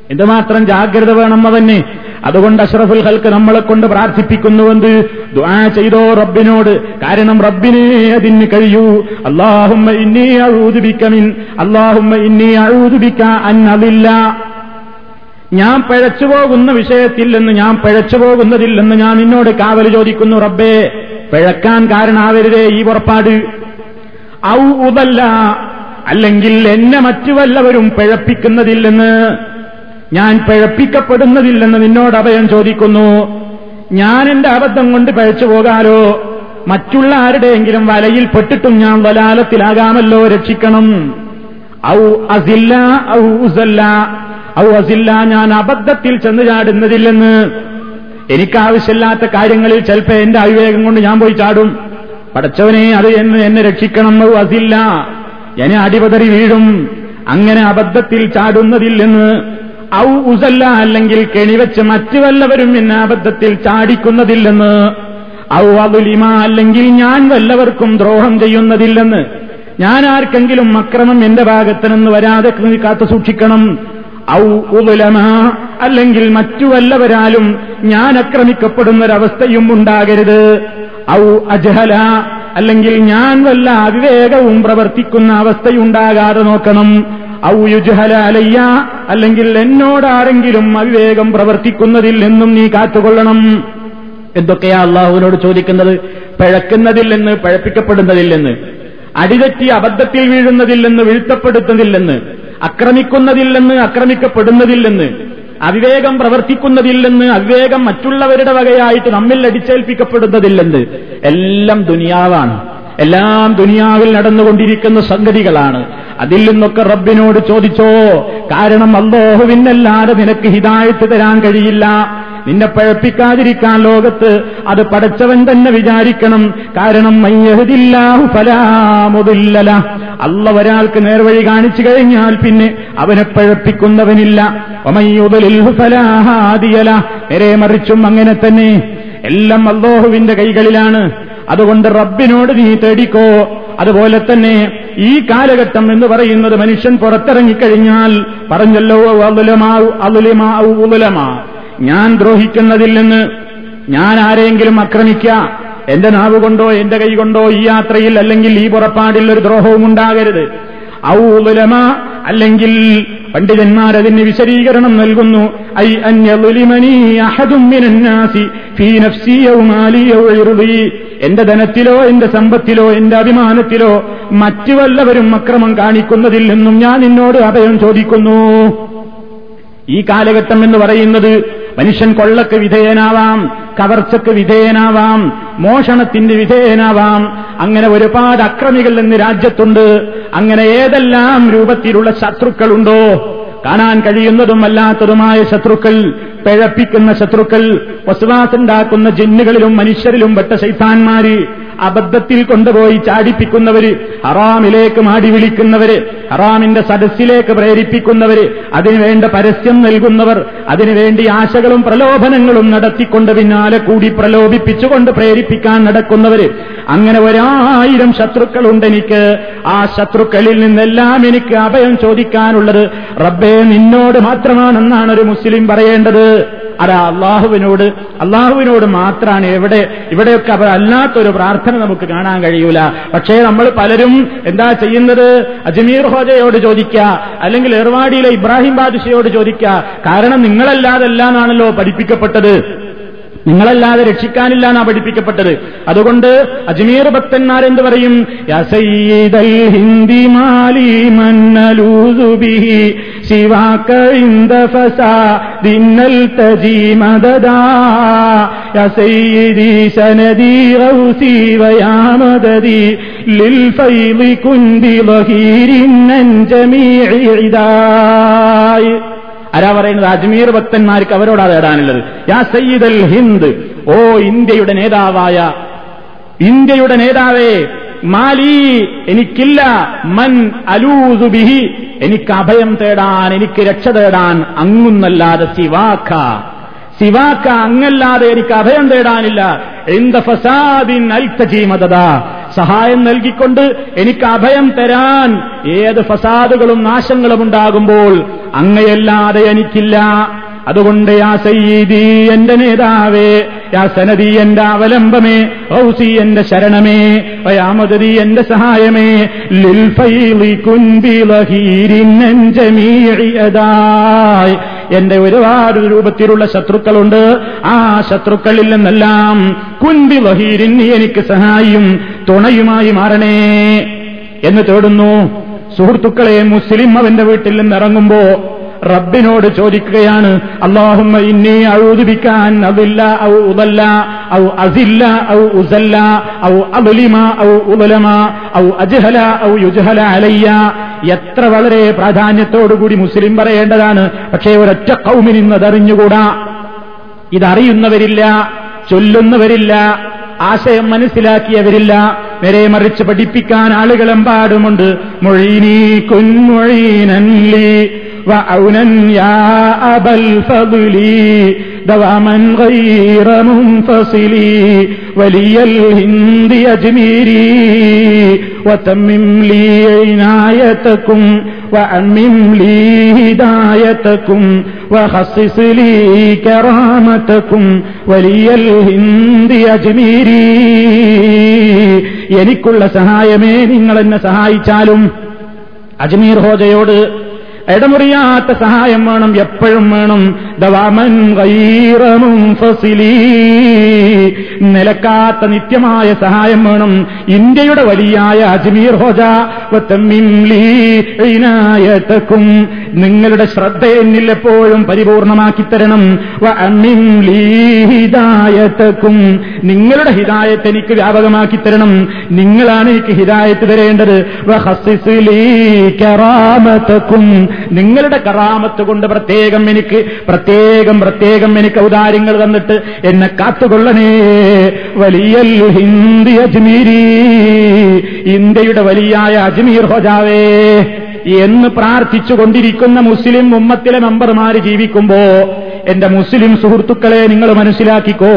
എന്തുമാത്രം ജാഗ്രത വേണം അവന്? അതുകൊണ്ട് അഷ്റഫുൽ ഹൽക്ക് നമ്മളെ കൊണ്ട് പ്രാർത്ഥിപ്പിക്കുന്നുവെന്ന് ദുആ ചെയ്തോ റബ്ബിനോട്. കാരണം റബ്ബിനെ അതിന് കഴിയൂ. അള്ളാഹുമ്മ ഇന്നി അഴൂതുബിക്കമിൻ അള്ളാഹുമ്മ ഇന്നി അഴൂതുബിക്ക അന്നതില്ല ഞാൻ പഴച്ചു പോകുന്ന വിഷയത്തിൽ നിന്ന് ഞാൻ പഴച്ചു പോകുന്നതിൽ നിന്ന് ഞാൻ നിന്നോട് കാവൽ ചോദിക്കുന്നു റബ്ബേ. പിഴക്കാൻ കാരണാവരുതേ ഈ പുറപ്പാട്. ഔ ഉതല്ല അല്ലെങ്കിൽ എന്നെ മറ്റു വല്ലവരും പിഴപ്പിക്കുന്നതില്ലെന്ന്. ഞാൻ പിഴപ്പിക്കപ്പെടുന്നതില്ലെന്ന് നിന്നോട് അഭയം ചോദിക്കുന്നു. ഞാൻ എന്റെ അബദ്ധം കൊണ്ട് പഴച്ചു പോകാലോ? മറ്റുള്ള ആരുടെയെങ്കിലും വലയിൽ പെട്ടിട്ടും ഞാൻ വലാലത്തിലാകാമല്ലോ? രക്ഷിക്കണം. ഔ അസില്ല ഔ ഉസല്ല. ഔ അസില്ല ഞാൻ അബദ്ധത്തിൽ ചെന്ന് ചാടുന്നതില്ലെന്ന്. എനിക്കാവശ്യമില്ലാത്ത കാര്യങ്ങളിൽ ചിലപ്പോൾ എന്റെ അവിവേകം കൊണ്ട് ഞാൻ പോയി ചാടും. പടച്ചവനെ അത് എന്ന് എന്നെ രക്ഷിക്കണം. ഔ അസില്ല എന്നെ അടിപതറി വീഴും. അങ്ങനെ അബദ്ധത്തിൽ ചാടുന്നതില്ലെന്ന്. ഔ ഉസല്ല അല്ലെങ്കിൽ കെണിവെച്ച് മറ്റു വല്ലവരും എന്നെ അബദ്ധത്തിൽ ചാടിക്കുന്നതില്ലെന്ന്. ഔ അതുലിമ അല്ലെങ്കിൽ ഞാൻ വല്ലവർക്കും ദ്രോഹം ചെയ്യുന്നതില്ലെന്ന്. ഞാൻ ആർക്കെങ്കിലും അക്രമം എന്റെ ഭാഗത്ത് നിന്ന് വരാതെ കാത്തു സൂക്ഷിക്കണം. ഔ ഉലമ അല്ലെങ്കിൽ മറ്റു വല്ലവരാലും ഞാൻ ആക്രമിക്കപ്പെടുന്നൊരവസ്ഥയും ഉണ്ടാകരുത്. ഔ അജഹല അല്ലെങ്കിൽ ഞാൻ വല്ല അവിവേകവും പ്രവർത്തിക്കുന്ന അവസ്ഥയുണ്ടാകാതെ നോക്കണം. ഔ അലയ്യ അല്ലെങ്കിൽ എന്നോട് ആരെങ്കിലും അവിവേകം പ്രവർത്തിക്കുന്നതിൽ നിന്നും നീ കാത്തുകൊള്ളണം. എന്തൊക്കെയാ അള്ളാഹുവിനോട് ചോദിക്കുന്നത്? പിഴക്കുന്നതിൽ നിന്ന് പഴപ്പിക്കപ്പെടുന്നതിൽ നിന്ന്. അടിതെറ്റി അബദ്ധത്തിൽ വീഴുന്നതിൽ നിന്ന് വീഴ്ത്തപ്പെടുന്നതിൽ നിന്ന്. അക്രമിക്കുന്നതിൽ നിന്ന് അക്രമിക്കുന്നതില്ലെന്ന് അക്രമിക്കപ്പെടുന്നതില്ലെന്ന് അവിവേകം പ്രവർത്തിക്കുന്നതില്ലെന്ന് അവിവേകം മറ്റുള്ളവരുടെ വകയായിട്ട് നമ്മിൽ അടിച്ചേൽപ്പിക്കപ്പെടുന്നതില്ലെന്ന് എല്ലാം ദുനിയാവാണ്. എല്ലാം ദുനിയാവിൽ നടന്നുകൊണ്ടിരിക്കുന്ന സംഗതികളാണ്. അതിൽ നിന്നൊക്കെ റബ്ബിനോട് ചോദിച്ചോ കാരണം അള്ളോഹുവിനല്ലാതെ നിനക്ക് ഹിതായത്ത് തരാൻ കഴിയില്ല. നിന്നെ പഴപ്പിക്കാതിരിക്കാൻ ലോകത്ത് അത് പടച്ചവൻ തന്നെ വിചാരിക്കണം. കാരണം ഫലാമുദില്ലല അല്ല ഒരാൾക്ക് നേർവഴി കാണിച്ചു കഴിഞ്ഞാൽ പിന്നെ അവനെ പഴപ്പിക്കുന്നവനില്ല. ഒമയ്യുദലിൽഹു ഫലാഹാദിയല നേരെ മറിച്ചും അങ്ങനെ തന്നെ. എല്ലാം അള്ളോഹുവിന്റെ കൈകളിലാണ്. അതുകൊണ്ട് റബ്ബിനോട് നീ തേടിക്കോ. അതുപോലെ തന്നെ ഈ കാലഘട്ടം എന്ന് പറയുന്നത് മനുഷ്യൻ പുറത്തിറങ്ങിക്കഴിഞ്ഞാൽ പറഞ്ഞല്ലോ അതുലമാ ഞാൻ ദ്രോഹിക്കുന്നതിൽ നിന്ന് ഞാൻ ആരെങ്കിലും ആക്രമിക്ക എന്റെ നാവ് കൊണ്ടോ എന്റെ കൈ കൊണ്ടോ ഈ യാത്രയിൽ അല്ലെങ്കിൽ ഈ പുറപ്പാടിൽ ഒരു ദ്രോഹവും ഉണ്ടാകരുത്. ഔലമ അല്ലെങ്കിൽ പണ്ഡിതന്മാർ അതിന് വിശദീകരണം നൽകുന്നു ഐ അന്യലുലിമനി അഹദും എന്റെ ധനത്തിലോ എന്റെ സമ്പത്തിലോ എന്റെ അഭിമാനത്തിലോ മറ്റു വല്ലവരും അക്രമം കാണിക്കുന്നതിൽ നിന്നും ഞാൻ നിന്നോട് അഭയം ചോദിക്കുന്നു. ഈ കാലഘട്ടം എന്ന് പറയുന്നത് മനുഷ്യൻ കൊള്ളക്ക് വിധേയനാവാം കവർച്ചക്ക് വിധേയനാവാം മോഷണത്തിന് വിധേയനാവാം. അങ്ങനെ ഒരുപാട് അക്രമികൾ എന്ന് രാജ്യത്തുണ്ട്. അങ്ങനെ ഏതെല്ലാം രൂപത്തിലുള്ള ശത്രുക്കളുണ്ടോ? കാണാൻ കഴിയുന്നതും അല്ലാത്തതുമായ ശത്രുക്കൾ പിഴപ്പിക്കുന്ന ശത്രുക്കൾ വസുവാസുണ്ടാക്കുന്ന ജിന്നുകളിലും മനുഷ്യരിലും പെട്ട ശൈത്താന്മാര് അബദ്ധത്തിൽ കൊണ്ടുപോയി ചാടിപ്പിക്കുന്നവര് ഹറാമിലേക്ക് മാടി വിളിക്കുന്നവര് ഹറാമിന്റെ സദസ്സിലേക്ക് പ്രേരിപ്പിക്കുന്നവര് അതിനുവേണ്ട പരസ്യം നൽകുന്നവർ അതിനുവേണ്ടി ആശകളും പ്രലോഭനങ്ങളും നടത്തിക്കൊണ്ട് പിന്നാലെ കൂടി പ്രലോഭിപ്പിച്ചുകൊണ്ട് പ്രേരിപ്പിക്കാൻ നടക്കുന്നവര്. അങ്ങനെ ഒരായിരം ശത്രുക്കളുണ്ട് എനിക്ക്. ആ ശത്രുക്കളിൽ നിന്നെല്ലാം എനിക്ക് അഭയം ചോദിക്കാനുള്ളത് റബ്ബേ നിന്നോട് മാത്രമാണെന്നാണ് ഒരു മുസ്ലിം പറയേണ്ടത്. അതാ അള്ളാഹുവിനോട് അള്ളാഹുവിനോട് മാത്രമാണ് എവിടെ ഇവിടെയൊക്കെ അവർ അല്ലാത്തൊരു പ്രാർത്ഥന പ്രാർത്ഥന നമുക്ക് കാണാൻ കഴിയൂല. പക്ഷേ നമ്മൾ പലരും എന്താ ചെയ്യുന്നത്? അജ്മീർ ഹോജയോട് ചോദിക്കുക അല്ലെങ്കിൽ ഏർവാടിയിലെ ഇബ്രാഹിം ബാദിഷയോട് ചോദിക്കുക കാരണം നിങ്ങളല്ലാതെല്ലാം ആണല്ലോ പഠിപ്പിക്കപ്പെട്ടത്. നിങ്ങളല്ലാതെ രക്ഷിക്കാനില്ല എന്നാ പഠിപ്പിക്കപ്പെട്ടത്. അതുകൊണ്ട് അജ്മീർ ഭക്തന്മാരെന്ത് പറയും? യാ സയ്യിദൽ ഹിന്ദി മാലി മന്നലൂസു ബിഹി ശിവാക ഇന്ദ ഫസാദിന്നൽ തജി മദദാ യാ സയ്യിദി സനദി ഗൗസി വയാ മദദി ആരാ പറയുന്നത്? അജ്മീർ ഭക്തന്മാർക്ക് അവരോടാ തേടാനുള്ളത്. യാ സയ്യിദൽ ഹിന്ദ്. ഓ ഇന്ത്യയുടെ നേതാവായ ഇന്ത്യയുടെ നേതാവേ മാലി എനിക്കില്ല. മൻ അലൂസു ബിഹി. എനിക്ക് അഭയം തേടാൻ എനിക്ക് രക്ഷ തേടാൻ അങ്ങുന്നല്ലാതെ സിവാക്ക. സിവാക്ക അങ്ങല്ലാതെ എനിക്ക് അഭയം തേടാനില്ല. എന്ത ഫസാദിൻ അൽത്തജീമത സഹായം നൽകിക്കൊണ്ട് എനിക്ക് അഭയം തരാൻ ഏത് ഫസാദുകളും നാശങ്ങളും ഉണ്ടാകുമ്പോൾ അങ്ങയല്ലാതെ എനിക്കില്ല. അതുകൊണ്ട് ആ സയ്യീദി എന്റെ നേതാവേ യാ സനദി എന്റെ അവലംബമേ ഔസി എന്റെ ശരണമേ വയാമതി എന്റെ സഹായമേ ലിൽ ഫൈളി കുൻബി ലഹീരിൻ ജമീഇ അദായ്. എന്റെ ഒരുപാട് രൂപത്തിലുള്ള ശത്രുക്കളുണ്ട്. ആ ശത്രുക്കളിൽ നിന്നെല്ലാം കുൻബി വഹീരിൻ എനിക്ക് സഹായിയും തുണയുമായി മാറണേ എന്ന് തേടുന്നു. സുഹൃത്തുക്കളെ മുസ്ലിം അവന്റെ വീട്ടിൽ നിന്ന് ഇറങ്ങുമ്പോ റബ്ബിനോട് ചോദിക്കുകയാണ് അള്ളാഹുമ്മ ഇന്നി അഴുതുപിക്കാൻ അതില്ല ഔ ഉദല്ല ഔ അസില്ല ഔ ഉസല്ല ഔ അബുലിമ ഔ ഉദലമ ഔ അജ്ഹല ഔ യുജ്ഹല അലയ്യ. എത്ര വളരെ പ്രാധാന്യത്തോടുകൂടി മുസ്ലിം പറയേണ്ടതാണ്. പക്ഷേ ഒരൊറ്റ കൗമിന് ഇന്നതറിഞ്ഞുകൂടാ. ഇതറിയുന്നവരില്ല ചൊല്ലുന്നവരില്ല ആശയം മനസ്സിലാക്കിയവരില്ല. നേരെ മറിച്ച് പഠിപ്പിക്കാൻ ആളുകളെമ്പാടുമുണ്ട് മൊഴീനീ കുൻമൊഴീനല്ലി وعونا يا أبا الفضل دواما غير منفصل ولي الهند أجميري وتمم لي عنايتكم وأمم لي هدايتكم وخصص لي كرامتكم ولي الهند أجميري എനിക്കുള്ള സഹായമേ നിങ്ങൾ എന്നെ സഹായിച്ചാലും അജ്മീർ ഹോജയോട് ഇടമുറിയാത്ത സഹായം വേണം എപ്പോഴും വേണം. ദവാമൻ നിലക്കാത്ത നിത്യമായ സഹായം വേണം. ഇന്ത്യയുടെ വലിയായ അജ്മീർ ഹോജ ും നിങ്ങളുടെ ശ്രദ്ധ എന്നിൽ എപ്പോഴും പരിപൂർണമാക്കി തരണം. ഹിദായത്തക്കും നിങ്ങളുടെ ഹിദായത്ത് എനിക്ക് വ്യാപകമാക്കി തരണം. നിങ്ങളാണ് എനിക്ക് ഹിദായത്ത് തരേണ്ടത്. നിങ്ങളുടെ കറാമത്ത് കൊണ്ട് പ്രത്യേകം എനിക്ക് പ്രത്യേകം പ്രത്യേകം എനിക്ക് ഔദാര്യങ്ങൾ തന്നിട്ട് എന്നെ കാത്തുകൊള്ളണേ. വലിയ ഹിന്ദി അജ്മീരി ഇന്ത്യയുടെ വലിയായ അജ്മീർ ഹോജാവേ എന്ന് പ്രാർത്ഥിച്ചുകൊണ്ടിരിക്കുന്ന മുസ്ലിം ഉമ്മത്തിലെ മെമ്പർമാര് ജീവിക്കുമ്പോ എന്റെ മുസ്ലിം സുഹൃത്തുക്കളെ നിങ്ങൾ മനസ്സിലാക്കിക്കോ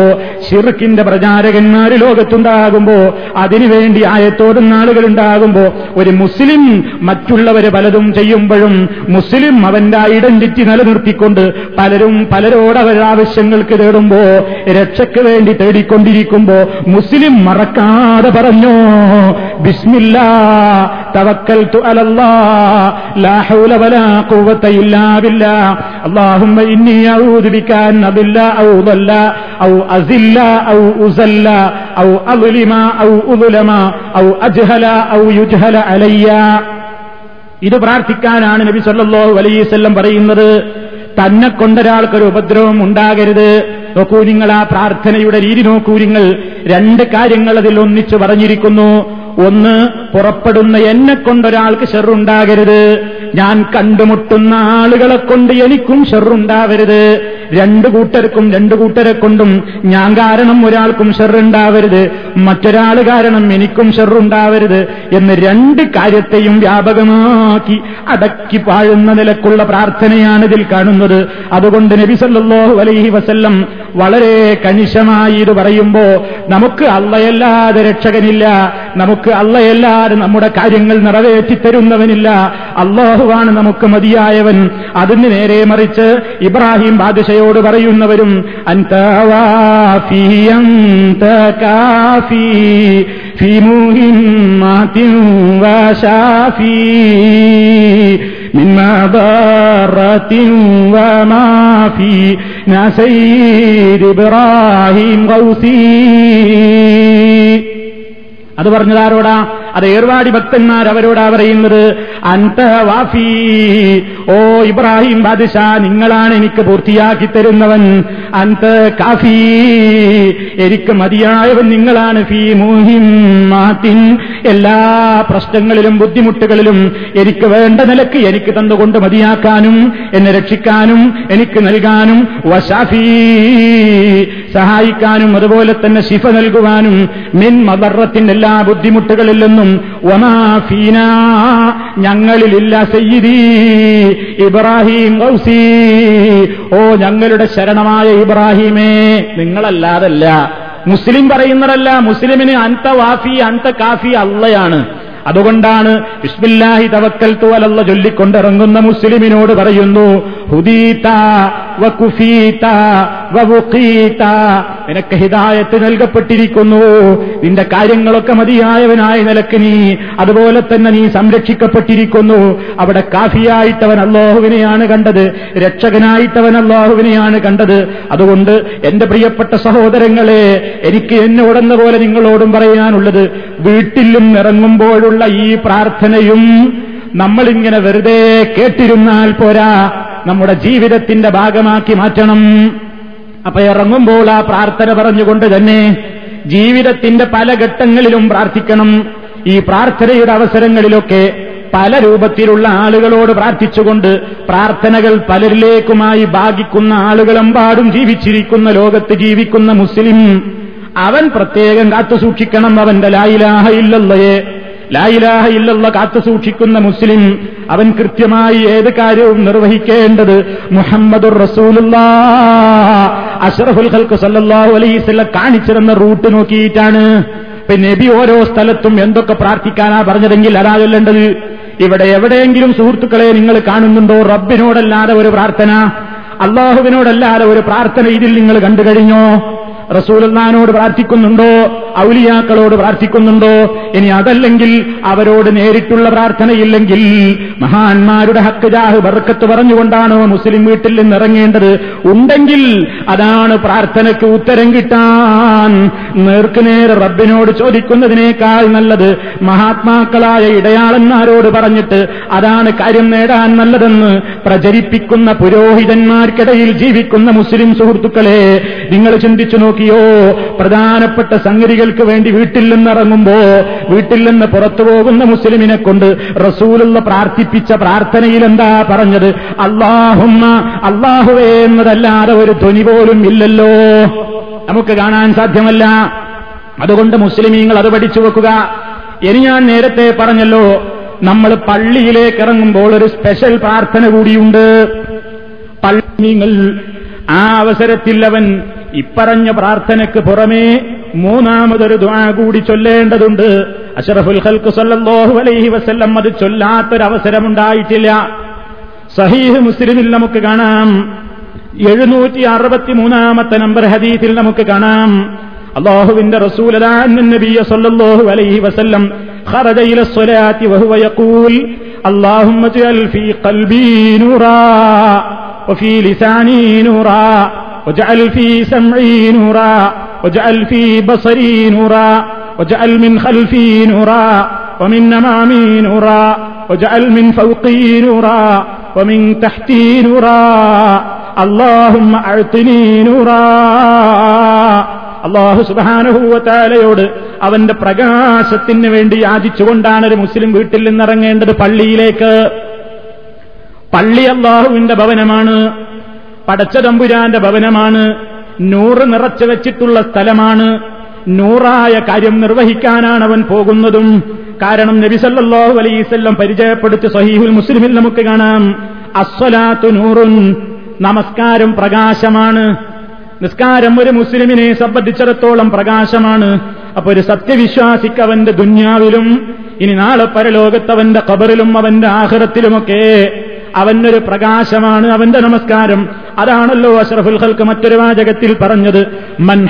ഷിർക്കിന്റെ പ്രചാരകന്മാര് ലോകത്തുണ്ടാകുമ്പോ അതിനുവേണ്ടി ആയത്തോടുന്ന ആളുകൾ ഉണ്ടാകുമ്പോ ഒരു മുസ്ലിം മറ്റുള്ളവര് പലതും ചെയ്യുമ്പോഴും മുസ്ലിം അവന്റെ ഐഡന്റിറ്റി നിലനിർത്തിക്കൊണ്ട് പലരും പലരോട് അവരുടെ ആവശ്യങ്ങൾക്ക് തേടുമ്പോ രക്ഷയ്ക്ക് വേണ്ടി തേടിക്കൊണ്ടിരിക്കുമ്പോ മുസ്ലിം മറക്കാതെ പറഞ്ഞോ ബിസ്മില്ലാ തവക്കൽ അലല്ലാ ലാ ഹൗല വലാ ഖുവത ഇല്ലാ ബില്ലാ അല്ലാഹുമ്മ ഇന്നി أعوذ بك أن أضل أو ضل أو أزل أو أزل أو أظلم أو أظلم أو أجهل أو يجهل علي ഇത് പ്രാർത്ഥിക്കാനാണ് നബി സല്ലല്ലാഹു അലൈഹി വസല്ലം പറയുന്നത് തന്നെ കൊണ്ടൊരാൾക്കൊരു ഉപദ്രവം ഉണ്ടാകരുത് നോക്കൂ നിങ്ങൾ ആ പ്രാർത്ഥനയുടെ രീതി നോക്കൂ നിങ്ങൾ രണ്ട് കാര്യങ്ങൾ അതിൽ ഒന്നിച്ചു പറഞ്ഞിരിക്കുന്നു ഒന്ന് പുറപ്പെടുന്ന എന്നെ കൊണ്ടൊരാൾക്ക് ഷെറുണ്ടാകരുത്. ഞാൻ കണ്ടുമുട്ടുന്ന ആളുകളെ കൊണ്ട് എനിക്കും ഷെറുണ്ടാവരുത്. രണ്ടു കൂട്ടർക്കും രണ്ടു കൂട്ടരെ കൊണ്ടും ഞാൻ കാരണം ഒരാൾക്കും ഷെറുണ്ടാവരുത്. മറ്റൊരാൾ കാരണം എനിക്കും ഷെറുണ്ടാവരുത് എന്ന് രണ്ട് കാര്യത്തെയും വ്യാപകമാക്കി അടക്കി പാഴുന്ന നിലക്കുള്ള പ്രാർത്ഥനയാണ് ഇതിൽ കാണുന്നത്. അതുകൊണ്ട് നബി സല്ലല്ലാഹു അലൈഹി വസല്ലം വളരെ കണിശമായി ഇത് പറയുമ്പോ നമുക്ക് അള്ളയല്ലാതെ രക്ഷകനില്ല. നമുക്ക് അള്ളയല്ലാതെ നമ്മുടെ കാര്യങ്ങൾ നിറവേറ്റി തരുന്നവനില്ല അള്ളാഹുവാണ് നമുക്ക് മതിയായവൻ അതിന് നേരെ മറിച്ച് ഇബ്രാഹിം ബാദുഷയോട് പറയുന്നവരും അന്ത വാഫി അന്ത കാഫി في مهمات وشافي من مضرة وما في نسير إبراهيم غوثي അത് പറഞ്ഞതാരോടാ? അത് ഏർവാടി ഭക്തന്മാർ അവരോടാ പറയുന്നത് അന്ത വാഫി. ഓ ഇബ്രാഹിം ബാദിഷാ നിങ്ങളാണ് എനിക്ക് പൂർത്തിയാക്കി തരുന്നവൻ. അന്ത കാഫി. എനിക്ക് മതിയായവൻ നിങ്ങളാണ്. ഫീ മൂഹിം മാത്തിൻ. എല്ലാ പ്രശ്നങ്ങളിലും ബുദ്ധിമുട്ടുകളിലും എനിക്ക് വേണ്ട നിലയ്ക്ക് എനിക്ക് തന്നുകൊണ്ട് മതിയാക്കാനും എന്നെ രക്ഷിക്കാനും എനിക്ക് നൽകാനും വശാഫി. സഹായിക്കാനും അതുപോലെ തന്നെ ശിഫ നൽകുവാനും മിൻ മദറത്തിൻ എല്ലാ ബുദ്ധിമുട്ടുകളിൽ നിന്നും ഒമാഫീന ഞങ്ങളിലില്ല സയ്യിദി ഇബ്രാഹിം ഗൗസി ഓ ഞങ്ങളുടെ ശരണമായ ഇബ്രാഹിമേ നിങ്ങളല്ലാതല്ല. മുസ്ലിം പറയുന്നതല്ല മുസ്ലിമിന് അന്ത വാഫി അന്ത കാഫി അള്ളയാണ്. അതുകൊണ്ടാണ് ബിസ്മില്ലാഹി തവക്കൽ തുവലല്ല ചൊല്ലിക്കൊണ്ടിറങ്ങുന്ന മുസ്ലിമിനോട് പറയുന്നു ഹുദീത വകുഫീത വവുഖീത നിനക്ക് ഹിദായത്ത് നൽകപ്പെട്ടിരിക്കുന്നു. നിന്റെ കാര്യങ്ങളൊക്കെ മതിയായവനായ നിലയ്ക്ക് നീ അതുപോലെ തന്നെ നീ സംരക്ഷിക്കപ്പെട്ടിരിക്കുന്നു. അവിടെ കാഫിയായിട്ടവൻ അള്ളാഹുവിനെയാണ് കണ്ടത് രക്ഷകനായിട്ടവൻ അള്ളാഹുവിനെയാണ് കണ്ടത്. അതുകൊണ്ട് എന്റെ പ്രിയപ്പെട്ട സഹോദരങ്ങളെ എനിക്ക് എന്നോടെന്ന പോലെ നിങ്ങളോടും പറയാനുള്ളത് വീട്ടിലും ഇറങ്ങുമ്പോഴുള്ള ഈ പ്രാർത്ഥനയും നമ്മളിങ്ങനെ വെറുതെ കേട്ടിരുന്നാൽ പോരാ നമ്മുടെ ജീവിതത്തിന്റെ ഭാഗമാക്കി മാറ്റണം. അപ്പൊ ഇറങ്ങുമ്പോൾ ആ പ്രാർത്ഥന പറഞ്ഞുകൊണ്ട് തന്നെ ജീവിതത്തിന്റെ പല ഘട്ടങ്ങളിലും പ്രാർത്ഥിക്കണം. ഈ പ്രാർത്ഥനയുടെ അവസരങ്ങളിലൊക്കെ പല രൂപത്തിലുള്ള ആളുകളോട് പ്രാർത്ഥിച്ചുകൊണ്ട് പ്രാർത്ഥനകൾ പലരിലേക്കുമായി ഭാഗിക്കുന്ന ആളുകളെമ്പാടും ജീവിച്ചിരിക്കുന്ന ലോകത്ത് ജീവിക്കുന്ന മുസ്ലിം അവൻ പ്രത്യേകം കാത്തു സൂക്ഷിക്കണം അവന്റെ ലായിലാഹ ഇല്ലല്ലയെ ലായിലാഹ ഇല്ലല്ല കാത്തു സൂക്ഷിക്കുന്ന മുസ്ലിം അവൻ കൃത്യമായി ഏത് കാര്യവും നിർവഹിക്കേണ്ടത് മുഹമ്മദുർ റസൂലുള്ള. അഷറഫുൽ ഖൽക്ക് സല്ലല്ലാഹു അലൈഹിസ്സല്ല കാണിച്ചിരുന്ന റൂട്ട് നോക്കിയിട്ടാണ്. പിന്നെ നബി ഓരോ സ്ഥലത്തും എന്തൊക്കെ പ്രാർത്ഥിക്കാനാ പറഞ്ഞതെങ്കിൽ അതാ ചൊല്ലേണ്ടത്. ഇവിടെ എവിടെയെങ്കിലും സുഹൃത്തുക്കളെ നിങ്ങൾ കാണുന്നുണ്ടോ? റബ്ബിനോടല്ലാതെ ഒരു പ്രാർത്ഥന. അള്ളാഹുവിനോടല്ലാതെ ഒരു പ്രാർത്ഥന ഇതിൽ നിങ്ങൾ കണ്ടു കഴിഞ്ഞോ? റസൂൽനാനോട് പ്രാർത്ഥിക്കുന്നുണ്ടോ? ഔലിയാക്കളോട് പ്രാർത്ഥിക്കുന്നുണ്ടോ? ഇനി അതല്ലെങ്കിൽ അവരോട് നേരിട്ടുള്ള പ്രാർത്ഥനയില്ലെങ്കിൽ മഹാന്മാരുടെ ഹക്കുജാഹ് ബർക്കത്ത് പറഞ്ഞുകൊണ്ടാണോ മുസ്ലിം വീട്ടിൽ നിന്ന് ഇറങ്ങേണ്ടത് ഉണ്ടെങ്കിൽ അതാണ് പ്രാർത്ഥനയ്ക്ക് ഉത്തരം കിട്ടാൻ. നേർക്കുനേരെ റബ്ബിനോട് ചോദിക്കുന്നതിനേക്കാൾ നല്ലത് മഹാത്മാക്കളായ ഇടയാളന്മാരോട് പറഞ്ഞിട്ട് അതാണ് കാര്യം നേടാൻ നല്ലതെന്ന് പ്രചരിപ്പിക്കുന്ന പുരോഹിതന്മാർക്കിടയിൽ ജീവിക്കുന്ന മുസ്ലിം സുഹൃത്തുക്കളെ നിങ്ങൾ ചിന്തിച്ചു നോക്കിയോ? പ്രധാനപ്പെട്ട സംഗതികൾക്ക് വേണ്ടി വീട്ടിൽ നിന്നിറങ്ങുമ്പോ വീട്ടിൽ നിന്ന് പുറത്തു പോകുന്ന മുസ്ലിമിനെ കൊണ്ട് റസൂലുള്ള പ്രാർത്ഥിപ്പിച്ച പ്രാർത്ഥനയിൽ എന്താ പറഞ്ഞത്? അള്ളാഹുമ്മ അള്ളാഹുവേ എന്നതല്ലാതെ ഒരു ധ്വനി പോലും ഇല്ലല്ലോ. നമുക്ക് കാണാൻ സാധ്യമല്ല. അതുകൊണ്ട് മുസ്ലിമീങ്ങൾ അത് പഠിച്ചു വെക്കുക. ഇനി ഞാൻ നേരത്തെ പറഞ്ഞല്ലോ നമ്മൾ പള്ളിയിലേക്ക് ഇറങ്ങുമ്പോൾ ഒരു സ്പെഷ്യൽ പ്രാർത്ഥന കൂടിയുണ്ട്. പള്ളിങ്ങൾ ആ അവസരത്തിൽ അവൻ ഇപ്പറഞ്ഞ പ്രാർത്ഥനയ്ക്ക് പുറമേ മൂന്നാമതൊരു ദ്വാ കൂടി ചൊല്ലേണ്ടതുണ്ട്. അഷറഫുൽ ഖൽക്ക് സല്ലല്ലാഹു അലൈഹി വസല്ലം അത് ചൊല്ലാത്തൊരവസരമുണ്ടായിട്ടില്ല. സഹീഹ് മുസ്ലിമിൽ നമുക്ക് കാണാം. എഴുന്നൂറ്റി അറുപത്തിമൂന്നാമത്തെ നമ്പർ ഹദീഫിൽ നമുക്ക് കാണാം. അള്ളാഹുവിന്റെ റസൂലതാന്നബിയ സല്ലല്ലാഹു അലൈഹി വസല്ലം ഖറജ ഇല സ്വലാത്തി വഹുവ യഖൂൽ അല്ലാഹുമ്മ ഫീ واجعل في سمعي نورا واجعل في بصري نورا واجعل من خلفي نورا ومن أمامي نورا واجعل من فوقي نورا ومن تحتي نورا اللهم أعطني نورا അള്ളാഹു സുബാനുഭൂവത്താലയോട് അവന്റെ പ്രകാശത്തിന് വേണ്ടി യാചിച്ചുകൊണ്ടാണ് ഒരു മുസ്ലിം വീട്ടിൽ നിന്നിറങ്ങേണ്ടത് പള്ളിയിലേക്ക് പള്ളി അള്ളാഹുവിന്റെ ഭവനമാണ് പടച്ച തമ്പുരാന്റെ ഭവനമാണ്. നൂറ് നിറച്ചു വെച്ചിട്ടുള്ള സ്ഥലമാണ്. നൂറായ കാര്യം നിർവഹിക്കാനാണ് അവൻ പോകുന്നതും. കാരണം നബിസല്ലാഹു അലൈസല്ലം പരിചയപ്പെടുത്തി സഹീഹുൽ മുസ്ലിമിൽ നമുക്ക് കാണാം. അസ്വലാത്തു നൂറുൻ. നമസ്കാരം പ്രകാശമാണ്. നിസ്കാരം ഒരു മുസ്ലിമിനെ സംബന്ധിച്ചിടത്തോളം പ്രകാശമാണ്. അപ്പൊ ഒരു സത്യവിശ്വാസിക്ക് അവന്റെ ദുന്യാവിലും ഇനി നാളെ പരലോകത്ത് അവന്റെ കബറിലും അവന്റെ ആഹ്റത്തിലുമൊക്കെ അവനൊരു പ്രകാശമാണ് അവന്റെ നമസ്കാരം. അതാണല്ലോ അഷ്റഫുൽ ഖൽക്ക് മറ്റൊരു വാചകത്തിൽ പറഞ്ഞത്. മൻ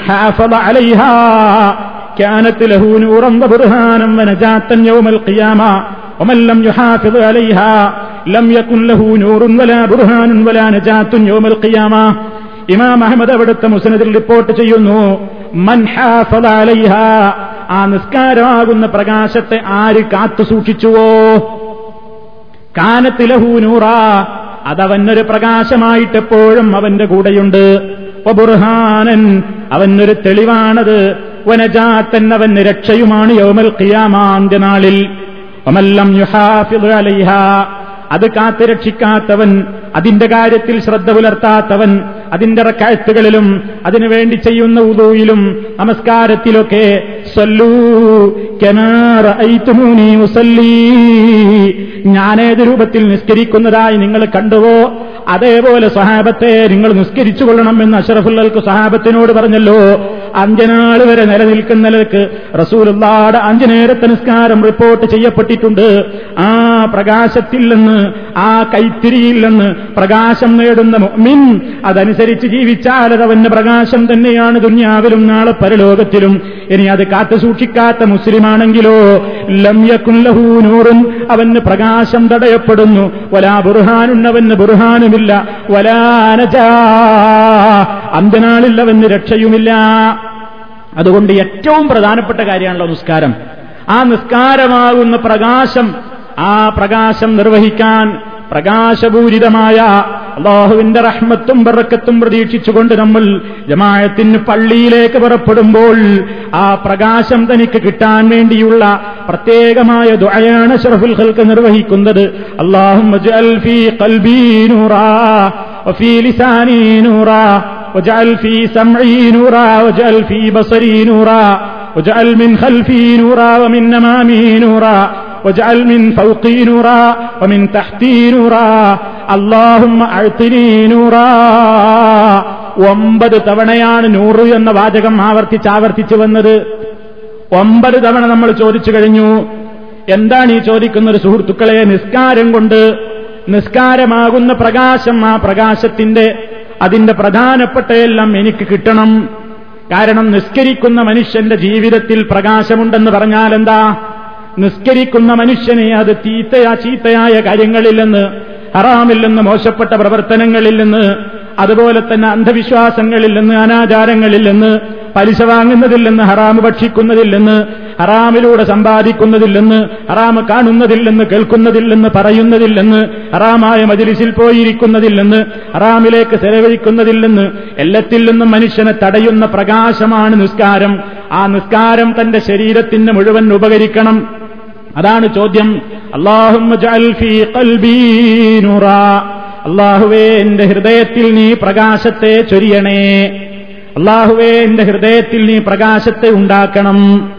ഇമാം അവിടുത്തെ മുസ്നദിൽ റിപ്പോർട്ട് ചെയ്യുന്നു ആ നിസ്കാരമാകുന്ന പ്രകാശത്തെ ആര് കാത്തു സൂക്ഷിച്ചുവോ കാനത്തിലഹൂ നൂറാ. അതവനൊരു പ്രകാശമായിട്ട് എപ്പോഴും അവന്റെ കൂടെയുണ്ട്. ബുർഹാനൻ അവനൊരു തെളിവാണത്. വനജാത്തൻ അവന് രക്ഷയുമാണ് യൗമൽ ഖിയാമാന്ത്യനാളിൽ ഒമല്ലം യുഹാഫിദ് അലൈഹ. അത് കാത്തുരക്ഷിക്കാത്തവൻ അതിന്റെ കാര്യത്തിൽ ശ്രദ്ധ പുലർത്താത്തവൻ അതിന്റെ റക്കായത്തുകളിലും അതിനുവേണ്ടി ചെയ്യുന്ന ഉദൂയിലും നമസ്കാരത്തിലൊക്കെ ഞാനേത് രൂപത്തിൽ നിസ്കരിക്കുന്നതായി നിങ്ങൾ കണ്ടുവോ? അതേപോലെ സഹാബത്തെ നിങ്ങൾ നിസ്കരിച്ചു കൊള്ളണം എന്ന് അഷറഫുല്ലൽക്ക് സഹാബത്തിനോട് പറഞ്ഞല്ലോ. അഞ്ചനാൾ വരെ നിലനിൽക്കുന്നതിലേക്ക് റസൂലുള്ളാട് അഞ്ചു നേരത്തെ നിസ്കാരം റിപ്പോർട്ട് ചെയ്യപ്പെട്ടിട്ടുണ്ട്. ആ പ്രകാശത്തിൽ നിന്ന് ആ കൈത്തിരിയിൽ നിന്ന് പ്രകാശം നേടുന്ന മിൻ അതനുസരിച്ച് ജീവിച്ചാൽ അത് അവന്റെ പ്രകാശം തന്നെയാണ് ദുന്യാവിലും നാളെ പരലോകത്തിലും. ഇനി അത് കാത്തു സൂക്ഷിക്കാത്ത മുസ്ലിമാണെങ്കിലോ ലംയക്കുല്ലഹൂനൂറും അവന് പ്രകാശം തടയപ്പെടുന്നു. വലാ ബുർഹാനുണ്ണവന് ബുർഹാനുമില്ല. വലാനജാ അന്ത്യനാളിൽ അവന് രക്ഷയുമില്ല. അതുകൊണ്ട് ഏറ്റവും പ്രധാനപ്പെട്ട കാര്യമാണല്ലോ നിസ്കാരം. ആ നിസ്കാരമാകുന്ന പ്രകാശം ആ പ്രകാശം നിർവഹിക്കാൻ പ്രകാശപൂരിതമായ അള്ളാഹുവിന്റെ റഹ്മത്തും ബറക്കത്തും പ്രതീക്ഷിച്ചുകൊണ്ട് നമ്മൾ ജമായത്തിന് പള്ളിയിലേക്ക് പുറപ്പെടുമ്പോൾ ആ പ്രകാശം തനിക്ക് കിട്ടാൻ വേണ്ടിയുള്ള പ്രത്യേകമായ ദുആയാണ് ഷറഫുൽ ഖൽക്ക് നിർവഹിക്കുന്നത് അള്ളാഹും وفي لساني نورا واجعل في سمعي نورا واجعل في بصري نورا واجعل من خلفي نورا ومن امامي نورا واجعل من فوقي نورا ومن تحتي نورا اللهم اعطني نورا ഒമ്പത് തവണയാണ് നൂറ് എന്ന വാചകം ആവർത്തിച്ച് ആവർത്തിച്ചു വന്നത് ഒമ്പത് തവണ നമ്മൾ ചോദിച്ചു കഴിഞ്ഞു എന്താണ് ഈ ചോദിക്കുന്നത് സുഹൃത്തുക്കളെ നിസ്കാരം കൊണ്ട് നിസ്കാരമാകുന്ന പ്രകാശം ആ പ്രകാശത്തിന്റെ അതിന്റെ പ്രധാനപ്പെട്ട എല്ലാം എനിക്ക് കിട്ടണം കാരണം നിസ്കരിക്കുന്ന മനുഷ്യന്റെ ജീവിതത്തിൽ പ്രകാശമുണ്ടെന്ന് പറഞ്ഞാൽ എന്താ നിസ്കരിക്കുന്ന മനുഷ്യനെ അത് തീത്തയാ ചീത്തയായ കാര്യങ്ങളിൽ നിന്ന് മോശപ്പെട്ട പ്രവർത്തനങ്ങളിൽ നിന്ന് അതുപോലെ തന്നെ അന്ധവിശ്വാസങ്ങളിൽ നിന്ന് അനാചാരങ്ങളിൽ നിന്ന് പലിശ വാങ്ങുന്നതിൽ നിന്ന് ഹറാമ് ഭക്ഷിക്കുന്നതിൽ നിന്ന് ഹറാമിലൂടെ സമ്പാദിക്കുന്നതിൽ നിന്ന് ഹറാമ് കാണുന്നതിൽ നിന്ന് കേൾക്കുന്നതിൽ നിന്ന് പറയുന്നതിൽ നിന്ന് ഹറാമായ മജിലിസിൽ പോയിരിക്കുന്നതിൽ നിന്ന് ഹറാമിലേക്ക് ചെലവഴിക്കുന്നതിൽ നിന്ന് എല്ലാത്തിൽ നിന്നും മനുഷ്യനെ തടയുന്ന പ്രകാശമാണ് നിസ്കാരം. ആ നിസ്കാരം തന്റെ ശരീരത്തിന് മുഴുവൻ ഉപകരിക്കണം. അതാണ് ചോദ്യം. അള്ളാഹുവേ എന്റെ ഹൃദയത്തിൽ നീ പ്രകാശത്തെ ചൊരിയണേ. അള്ളാഹുവേ എന്റെ ഹൃദയത്തിൽ നീ പ്രകാശത്തെ ഉണ്ടാക്കണം.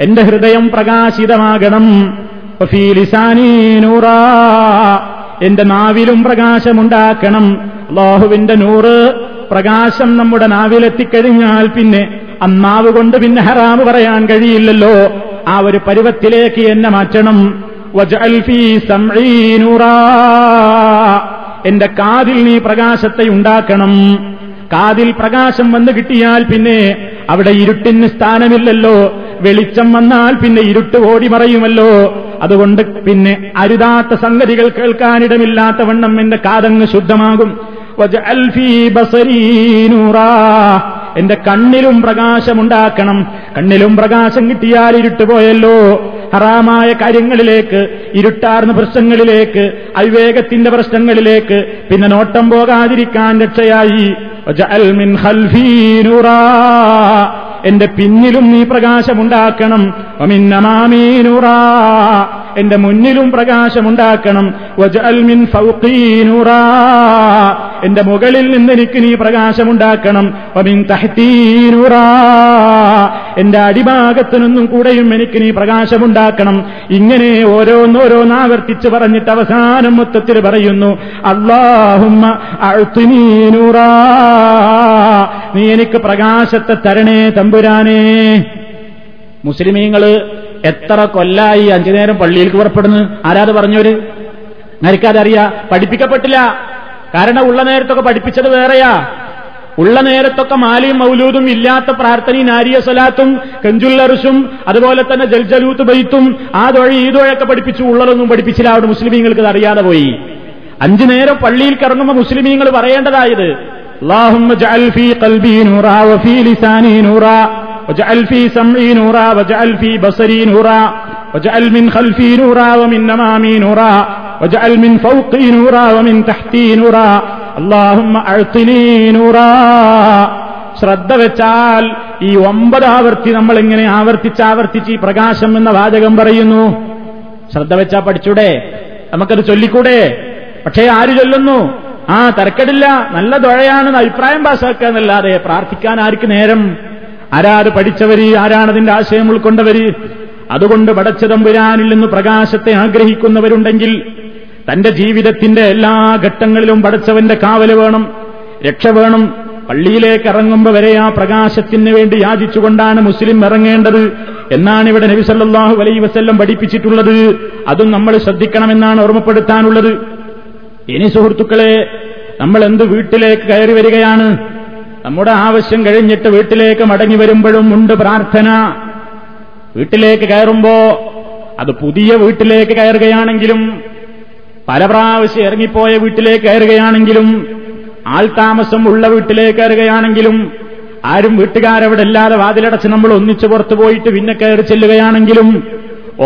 എന്റെ ഹൃദയം പ്രകാശിതമാകണം. നൂറ. എന്റെ നാവിലും പ്രകാശമുണ്ടാക്കണം. അള്ളാഹുവിന്റെ നൂറ് പ്രകാശം നമ്മുടെ നാവിലെത്തിക്കഴിഞ്ഞാൽ പിന്നെ അന്നാവ് കൊണ്ട് പിന്നെ ഹറാമ് പറയാൻ കഴിയില്ലല്ലോ. ആ ഒരു പരുവത്തിലേക്ക് എന്നെ മാറ്റണം. എന്റെ കാതിൽ നീ പ്രകാശത്തെ ഉണ്ടാക്കണം. കാതിൽ പ്രകാശം വന്നു കിട്ടിയാൽ പിന്നെ അവിടെ ഇരുട്ടിന് സ്ഥാനമില്ലല്ലോ. വെളിച്ചം വന്നാൽ പിന്നെ ഇരുട്ട് ഓടി മറയുമല്ലോ. അതുകൊണ്ട് പിന്നെ അരുതാത്ത സംഗതികൾ കേൾക്കാനിടമില്ലാത്ത വണ്ണം എന്റെ കാതങ്ങ് ശുദ്ധമാകും. എന്റെ കണ്ണിലും പ്രകാശമുണ്ടാക്കണം. കണ്ണിലും പ്രകാശം കിട്ടിയാൽ ഇരുട്ടുപോയല്ലോ ഹറാമായ കാര്യങ്ങളിലേക്ക് ഇരുട്ടാർന്ന പ്രശ്നങ്ങളിലേക്ക് അവിവേകത്തിന്റെ പ്രശ്നങ്ങളിലേക്ക് പിന്നെ നോട്ടം പോകാതിരിക്കാൻ രക്ഷയായി. എന്റെ പിന്നിലും നീ പ്രകാശമുണ്ടാക്കണം. ഒമിന്നമാമീനൂറാ എന്റെ മുന്നിലും പ്രകാശമുണ്ടാക്കണം. വജൽമിൻ ഫൗഖീനൂറാ എന്റെ മുകളിൽ നിന്ന് എനിക്ക് നീ പ്രകാശമുണ്ടാക്കണം. ഒമിൻ തഹ്തീനൂറാ എന്റെ അടിഭാഗത്തു നിന്നും കൂടെയും എനിക്ക് നീ പ്രകാശമുണ്ടാക്കണം. ഇങ്ങനെ ഓരോന്നോരോന്നാവർത്തിച്ച് പറഞ്ഞിട്ട് അവസാനം മൊത്തത്തിൽ പറയുന്നു അള്ളാഹുമ്മ നീ എനിക്ക് പ്രകാശത്തെ തരണേ തമ്പുരാനേ. മുസ്ലിമീങ്ങൾ എത്ര കൊല്ലായി അഞ്ചു നേരം പള്ളിയിലേക്ക് പുറപ്പെടുന്നു? ആരാത് പറഞ്ഞവര് നരിക്കാതറിയാ പഠിപ്പിക്കപ്പെട്ടില്ല. കാരണം ഉള്ള നേരത്തൊക്കെ പഠിപ്പിച്ചത് വേറെയാ. ഉള്ള നേരത്തൊക്കെ മാലിയും മൗലൂദും ഇല്ലാത്ത പ്രാർത്ഥനയും നാരിയ സ്വലാത്തും കെഞ്ചുല്ലറിസും അതുപോലെ തന്നെ ജൽജലൂത്ത് ബൈത്തും ആ തൊഴി ഈ തൊഴൊക്കെ പഠിപ്പിച്ചു ഉള്ളതൊന്നും പഠിപ്പിച്ചില്ല. അവിടെ മുസ്ലിമീങ്ങൾക്ക് അറിയാതെ പോയി. അഞ്ചു നേരം പള്ളിയിൽ കിറങ്ങുമ്പോൾ മുസ്ലിമീങ്ങൾ പറയേണ്ടതായത് اللهم اجعل في قلبي نورا وفي لساني نورا واجعل في سمعي نورا واجعل في بصري نورا واجعل من خلفي نورا ومن امامي نورا واجعل من فوقي نورا ومن تحتي نورا اللهم اعطني نورا ശ്രദ്ധ വെച്ചാൽ ഈ ഒമ്പത് ആവർത്തി നമ്മൾ ഇങ്ങനെ ആവർത്തിച്ച് ആവർത്തിച്ച് ഈ പ്രകാശം എന്ന വാചകം പറയുന്നു ശ്രദ്ധ വെച്ചാ പഠിച്ചൂടെ നമുക്കത് ചൊല്ലിക്കൂടെ പക്ഷേ ആര് ചൊല്ലുന്നു ആ തരക്കടില്ല. നല്ല ദുഴയാണെന്ന് അഭിപ്രായം എന്നല്ലാതെ പ്രാർത്ഥിക്കാൻ ആർക്ക് നേരം? ആരാത് പഠിച്ചവര് ആരാണതിന്റെ ആശയം ഉൾക്കൊണ്ടവര്? അതുകൊണ്ട് പടച്ചതമ്പുരാനിൽ നിന്ന് പ്രകാശത്തെ ആഗ്രഹിക്കുന്നവരുണ്ടെങ്കിൽ തന്റെ ജീവിതത്തിന്റെ എല്ലാ ഘട്ടങ്ങളിലും പടച്ചവന്റെ കാവൽ വേണം രക്ഷ വേണം. പള്ളിയിലേക്ക് ഇറങ്ങുമ്പോൾ വരെ ആ പ്രകാശത്തിന് വേണ്ടി യാചിച്ചുകൊണ്ടാണ് മുസ്ലിം ഇറങ്ങേണ്ടത് എന്നാണ് ഇവിടെ നബിസല്ലാഹു അലൈഹി വസല്ലം പഠിപ്പിച്ചിട്ടുള്ളത്. അതും നമ്മൾ ശ്രദ്ധിക്കണമെന്നാണ് ഓർമ്മപ്പെടുത്താനുള്ളത്. ഇനി സുഹൃത്തുക്കളെ നമ്മൾ എന്ത് വീട്ടിലേക്ക് കയറി വരികയാണ്? നമ്മുടെ ആവശ്യം കഴിഞ്ഞിട്ട് വീട്ടിലേക്ക് മടങ്ങി വരുമ്പോഴും ഉണ്ട് പ്രാർത്ഥന. വീട്ടിലേക്ക് കയറുമ്പോ അത് പുതിയ വീട്ടിലേക്ക് കയറുകയാണെങ്കിലും പല പ്രാവശ്യം ഇറങ്ങിപ്പോയ വീട്ടിലേക്ക് കയറുകയാണെങ്കിലും ആൾ താമസം ഉള്ള വീട്ടിലേക്ക് കയറുകയാണെങ്കിലും ആരും വീട്ടുകാരവിടെ ഇല്ലാതെ വാതിലടച്ച് നമ്മൾ ഒന്നിച്ചു പുറത്തു പോയിട്ട് പിന്നെ കയറി ചെല്ലുകയാണെങ്കിലും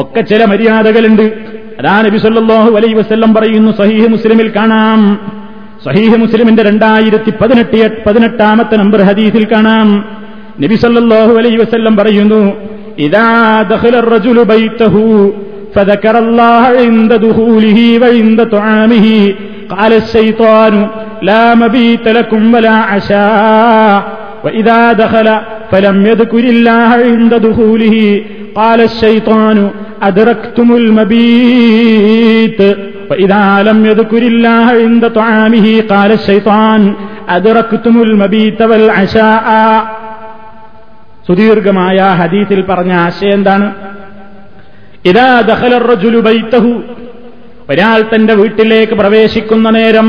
ഒക്കെ ചില മര്യാദകളുണ്ട്. അതാ നബി സല്ലല്ലാഹു അലൈഹി വസല്ലം പറയുന്നു സഹീഹ് മുസ്ലിമിൽ കാണാം സഹീഹ് മുസ്ലിമിന്റെ രണ്ടായിരത്തി പതിനെട്ട് പതിനെട്ടാമത്തെ നമ്പർ ഹദീസിൽ കാണാം നബി സല്ലല്ലാഹു അലൈഹി വസല്ലം പറയുന്നു ഇദാ ദഖല الرجل بيته فذكر الله عند دخوله وعند طعامه قال الشيطان لا مبيت لكم ولا عشاء وإذا دخل فلم يذكر الله عند دخوله قال الشيطان أدركتم المبيت وإذا لم يذكر الله عند طعامه قال الشيطان أدركتم المبيت والعشاء സുദീർഘമായ ഹദീസിൽ പറഞ്ഞ ആശയം എന്താണ് ഇതാ ദഹലറജുലു ബൈത്തഹു ഒരാൾ തന്റെ വീട്ടിലേക്ക് പ്രവേശിക്കുന്ന നേരം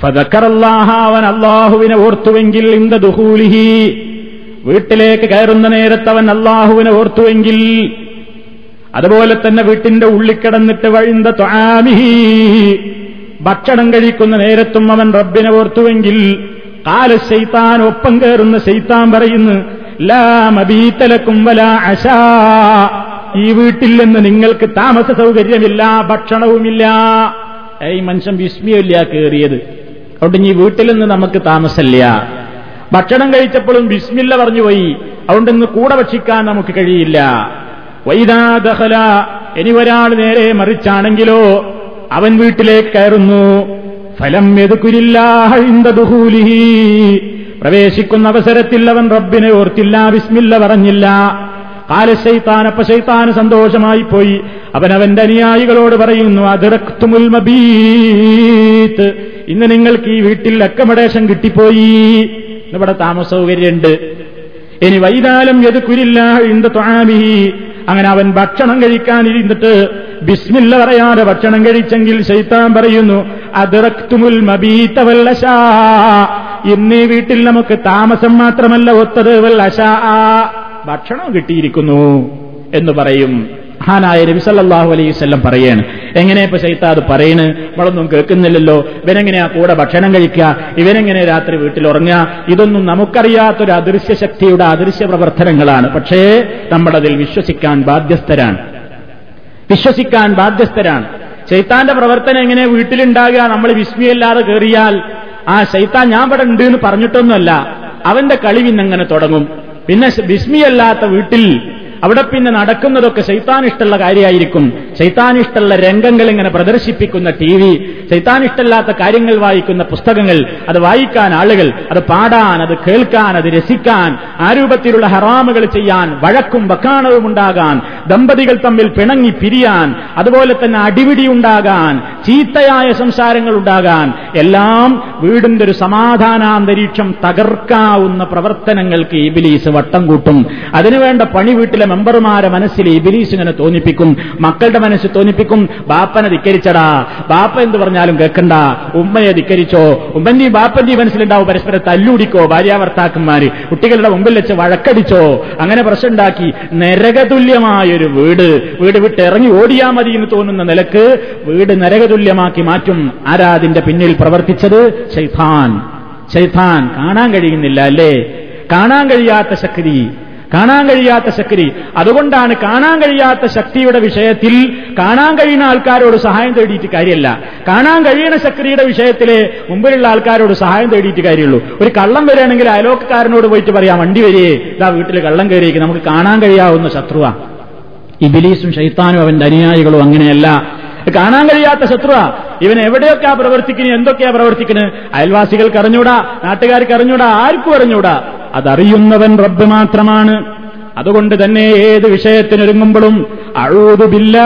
ഫതക്കറല്ലാഹ അവൻ അള്ളാഹുവിനെ ഓർത്തുവെങ്കിൽ ഇന്ത ദുഹൂലിഹി വീട്ടിലേക്ക് കയറുന്ന നേരത്ത് അവൻ അള്ളാഹുവിനെ ഓർത്തുവെങ്കിൽ അതുപോലെ തന്നെ വീട്ടിന്റെ ഉള്ളിൽ കിടന്നിട്ട് വഴിന്ത ത്വാമിഹി. ഭക്ഷണം കഴിക്കുന്ന നേരത്തും അവൻ റബ്ബിനെ ഓർത്തുവെങ്കിൽ കാല ശൈത്താൻ ഒപ്പം കയറുന്ന ശൈത്താൻ പറയുന്നു ലാ മബീത്തലക്കും വല അശാ. ഈ വീട്ടിൽ നിന്ന് നിങ്ങൾക്ക് താമസ സൗകര്യമില്ല ഭക്ഷണവുമില്ല. ഈ മനുഷ്യൻ വിസ്മയമില്ല കയറിയത്. അതുകൊണ്ട് ഈ വീട്ടിൽ നിന്ന് നമുക്ക് താമസമില്ല. ഭക്ഷണം കഴിച്ചപ്പോഴും ബിസ്മില്ല പറഞ്ഞു പോയി. അതുകൊണ്ട് ഇന്ന് കൂടെ ഭക്ഷിക്കാൻ നമുക്ക് കഴിയില്ല. വൈദാദഹല ഇനി ഒരാൾ നേരെ മറിച്ചാണെങ്കിലോ അവൻ വീട്ടിലേക്ക് കയറുന്നു. ഫലം എതുക്കുരില്ലാഹി പ്രവേശിക്കുന്ന അവസരത്തിൽ അവൻ റബ്ബിനെ ഓർത്തില്ല ബിസ്മില്ല പറഞ്ഞില്ല. കാലശൈത്താൻ അപ്പ ശൈത്താൻ സന്തോഷമായി പോയി. അവൻ അവന്റെ അനുയായികളോട് പറയുന്നു അതിറക്തുമുൽ മബീത്ത്. ഇന്ന് നിങ്ങൾക്ക് ഈ വീട്ടിൽ അക്കമഡേഷൻ കിട്ടിപ്പോയി. ഇവിടെ താമസ സൗകര്യമുണ്ട് ഇനി വൈതാലം എത് കുരില്ല ത്വാമിഹി. അങ്ങനെ അവൻ ഭക്ഷണം കഴിക്കാൻ ഇരുന്നിട്ട് ബിസ്മില്ല പറയാതെ ഭക്ഷണം കഴിച്ചെങ്കിൽ ശൈത്താൻ പറയുന്നു അതിറക്തുമുൽ മബീത്തവല്ലശാ ഇന്നീ വീട്ടിൽ നമുക്ക് താമസം മാത്രമല്ല ഒത്തത് വല്ലശാ ഭക്ഷണം കിട്ടിയിരിക്കുന്നു എന്ന് പറയും. മഹാനായ നബി സല്ലാഹു അലൈഹി വല്ലം പറയാണ്. എങ്ങനെ ഇപ്പൊ ശൈത്താ അത് പറയണ്? നമ്മളൊന്നും കേൾക്കുന്നില്ലല്ലോ. ഇവനെങ്ങനെയാ കൂടെ ഭക്ഷണം കഴിക്കുക? ഇവനെങ്ങനെ രാത്രി വീട്ടിൽ ഉറങ്ങുക? ഇതൊന്നും നമുക്കറിയാത്തൊരു അദൃശ്യ ശക്തിയുടെ അദൃശ്യ പ്രവർത്തനങ്ങളാണ്. പക്ഷേ നമ്മളതിൽ വിശ്വസിക്കാൻ ബാധ്യസ്ഥരാണ്. വിശ്വസിക്കാൻ ബാധ്യസ്ഥരാണ്. ശൈത്താന്റെ പ്രവർത്തനം എങ്ങനെ വീട്ടിലുണ്ടാകുക? നമ്മൾ വിസ്മിയല്ലാതെ കയറിയാൽ ആ ശൈത്താൻ ഞാൻ ഇവിടെ ഉണ്ട് എന്ന് പറഞ്ഞിട്ടൊന്നുമല്ല. അവന്റെ കളി പിന്നങ്ങനെ തുടങ്ങും. പിന്നെ വിസ്മിയല്ലാത്ത വീട്ടിൽ അവിടെ പിന്നെ നടക്കുന്നതൊക്കെ ശൈത്താനിഷ്ടമുള്ള കാര്യമായിരിക്കും. ശൈത്താനിഷ്ടമുള്ള രംഗങ്ങൾ ഇങ്ങനെ പ്രദർശിപ്പിക്കുന്ന ടി വി ശൈത്താനിഷ്ടമല്ലാത്ത കാര്യങ്ങൾ വായിക്കുന്ന പുസ്തകങ്ങൾ അത് വായിക്കാൻ ആളുകൾ അത് പാടാൻ അത് കേൾക്കാൻ അത് രസിക്കാൻ ആ രൂപത്തിലുള്ള ഹറാമുകൾ ചെയ്യാൻ വഴക്കും വക്കാണവും ഉണ്ടാകാൻ ദമ്പതികൾ തമ്മിൽ പിണങ്ങി പിരിയാൻ അതുപോലെ തന്നെ അടിപിടി ഉണ്ടാകാൻ ചീത്തയായ സംസാരങ്ങൾ ഉണ്ടാകാൻ എല്ലാം വീടിന്റെ ഒരു സമാധാനാന്തരീക്ഷം തകർക്കാവുന്ന പ്രവർത്തനങ്ങൾക്ക് ഇബിലീസ് വട്ടം കൂട്ടും. അതിനുവേണ്ട പണി വീട്ടിലെ മെമ്പർമാരെ മനസ്സിൽ ഇബിലീസ് ഇങ്ങനെ തോന്നിപ്പിക്കും. മക്കളുടെ മനസ്സ് തോന്നിപ്പിക്കും. ബാപ്പനെ ധിക്കരിച്ചടാ. ബാപ്പ എന്ത് പറഞ്ഞാലും കേൾക്കണ്ട. ഉമ്മയെ ധിക്കരിച്ചോ. ഉമ്മന്റെയും ബാപ്പന്റെയും മനസ്സിലുണ്ടാവും പരസ്പരം തല്ലുടിക്കോ ഭാര്യാഭർത്താക്കന്മാര്. കുട്ടികളുടെ മുമ്പിൽ വെച്ച് വഴക്കടിച്ചോ. അങ്ങനെ പ്രശ്നമുണ്ടാക്കി നരകതുല്യമായൊരു വീട്. വീട് വിട്ട് ഇറങ്ങി ഓടിയാ മതി എന്ന് തോന്നുന്ന നിലയ്ക്ക് വീട് നരകതുല്യമാക്കി മാറ്റും. ആരാ അതിന്റെ പിന്നിൽ പ്രവർത്തിച്ചത്? ശൈഫാൻ ശൈഫാൻ കാണാൻ കഴിയുന്നില്ല അല്ലേ? കാണാൻ കഴിയാത്ത ശക്തി. കാണാൻ കഴിയാത്ത ശക്തി. അതുകൊണ്ടാണ് കാണാൻ കഴിയാത്ത ശക്തിയുടെ വിഷയത്തിൽ കാണാൻ കഴിയുന്ന ആൾക്കാരോട് സഹായം തേടിയിട്ട് കാര്യമല്ല കാണാൻ കഴിയുന്ന ശക്തിയുടെ വിഷയത്തിലെ മുമ്പിലുള്ള ആൾക്കാരോട് സഹായം തേടിയിട്ട് കാര്യമുള്ളൂ. ഒരു കള്ളം വരികയാണെങ്കിൽ അയലോക്കാരനോട് പോയിട്ട് പറയാം വണ്ടി വരികയെ ഇതാ വീട്ടിൽ കള്ളം കയറിയേക്ക് നമുക്ക് കാണാൻ കഴിയാവുന്ന ശത്രുവാ. ഇബിലീസും ഷൈത്താനും അവന്റെ അനുയായികളും അങ്ങനെയല്ല. കാണാൻ കഴിയാത്ത ശത്രുവാ. ഇവൻ എവിടെയൊക്കെയാ പ്രവർത്തിക്കുന്നത്? എന്തൊക്കെയാ പ്രവർത്തിക്കുന്നത്? അയൽവാസികൾക്ക് അറിഞ്ഞൂടാ നാട്ടുകാർക്ക് അറിഞ്ഞൂടാ ആർക്കും അറിഞ്ഞൂടാ. അതറിയുന്നവൻ റബ്ബ് മാത്രമാണ്. അതുകൊണ്ട് തന്നെ ഏത് വിഷയത്തിനൊരുങ്ങുമ്പോഴും അഴൂതുബില്ല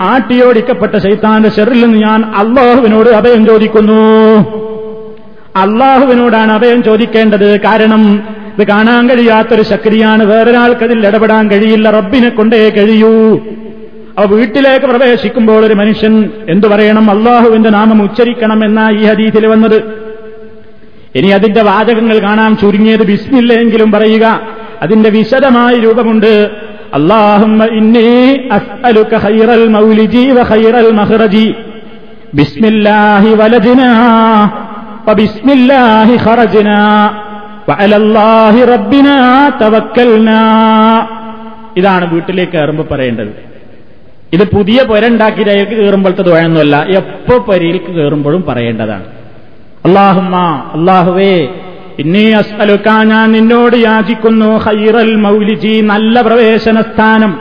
ആട്ടിയോടിക്കപ്പെട്ട ശൈത്താന്റെ ഷെറിൽ നിന്ന് ഞാൻ അള്ളാഹുവിനോട് അഭയം ചോദിക്കുന്നു. അള്ളാഹുവിനോടാണ് അഭയം ചോദിക്കേണ്ടത്. കാരണം ഇത് കാണാൻ കഴിയാത്തൊരു ശക്തിയാണ്. വേറൊരാൾക്കതിൽ ഇടപെടാൻ കഴിയില്ല. റബ്ബിനെ കൊണ്ടേ കഴിയൂ. അവ വീട്ടിലേക്ക് പ്രവേശിക്കുമ്പോൾ ഒരു മനുഷ്യൻ എന്തു പറയണം? അള്ളാഹുവിന്റെ നാമം ഉച്ചരിക്കണം എന്ന ഈ ഹദീസിൽ വന്നത്. ഇനി അതിന്റെ വാചകങ്ങൾ കാണാം ചുരുങ്ങിയത് ബിസ്മില്ലെങ്കിലും പറയുക അതിന്റെ വിശദമായ രൂപമുണ്ട്. അള്ളാഹുമ്മ മൗലിജി ബിസ്മില്ലാഹി വബിസ്മില്ലാഹി ഇതാണ് വീട്ടിലേക്ക് കയറുമ്പോൾ പറയേണ്ടത്. ഇത് പുതിയ പുരണ്ടാക്കിയതിലേക്ക് കയറുമ്പോഴത്തെ ദുഴയൊന്നുമല്ല എപ്പോ പരിയിലേക്ക് കയറുമ്പോഴും പറയേണ്ടതാണ്. അള്ളാഹുമ്മ അള്ളാഹുവേ ഇന്നീ അസ്അലുക്ക ഞാൻ നിന്നോട് യാചിക്കുന്നു ഹൈറൽ മൗലിജി നല്ല പ്രവേശന സ്ഥാനം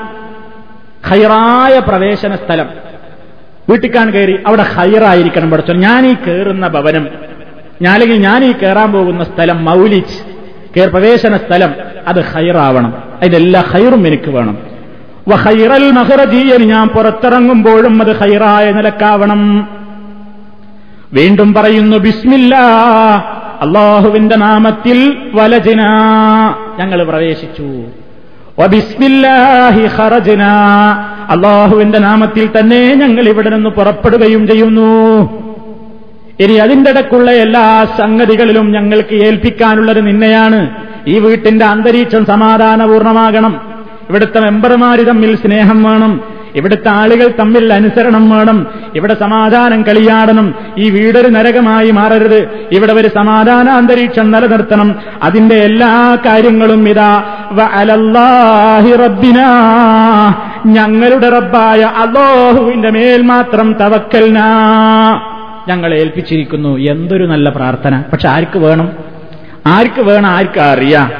ഹൈറായ പ്രവേശന സ്ഥലം വീട്ടിക്കാൻ കയറി അവിടെ ഹൈറായിരിക്കണം പഠിച്ചോ. ഞാൻ ഈ കയറുന്ന ഭവനം ഞാനെങ്കിൽ ഞാൻ ഈ കയറാൻ പോകുന്ന സ്ഥലം മൗലിച്ച് പ്രവേശന സ്ഥലം അത് ഹൈറാവണം അതിലെല്ലാ ഹൈറും എനിക്ക് വേണം. വഹൈറൽ മഹറജീയൻ ഞാൻ പുറത്തിറങ്ങുമ്പോഴും അത് ഹൈറായ നിലക്കാവണം. വീണ്ടും പറയുന്നു ബിസ്മില്ല അള്ളാഹുവിന്റെ നാമത്തിൽ വലജിന. ഞങ്ങൾ പ്രവേശിച്ചു. അള്ളാഹുവിന്റെ നാമത്തിൽ തന്നെ ഞങ്ങൾ ഇവിടെ നിന്ന് പുറപ്പെടുകയും ചെയ്യുന്നു. ഇനി അതിന്റെ ഇടക്കുള്ള എല്ലാ സംഗതികളിലും ഞങ്ങൾക്ക് ഏൽപ്പിക്കാനുള്ളത് നിന്നെയാണ്. ഈ വീട്ടിന്റെ അന്തരീക്ഷം സമാധാനപൂർണമാകണം. ഇവിടുത്തെ മെമ്പർമാര് തമ്മിൽ സ്നേഹം വേണം. ഇവിടുത്തെ ആളുകൾ തമ്മിൽ അനുസരണം വേണം. ഇവിടെ സമാധാനം കളിയാടണം. ഈ വീടൊരു നരകമായി മാറരുത്. ഇവിടെ ഒരു സമാധാന അന്തരീക്ഷം നിലനിർത്തണം. അതിന്റെ എല്ലാ കാര്യങ്ങളും ഇതാ റബ്ബിന. ഞങ്ങളുടെ റബ്ബായ അള്ളാഹുവിന്റെ മേൽ മാത്രം തവക്കൽനാ. ഞങ്ങളെ ഏൽപ്പിച്ചിരിക്കുന്നു. എന്തൊരു നല്ല പ്രാർത്ഥന. പക്ഷെ ആർക്ക് വേണം? ആർക്ക് വേണം? ആർക്കാ അറിയാം?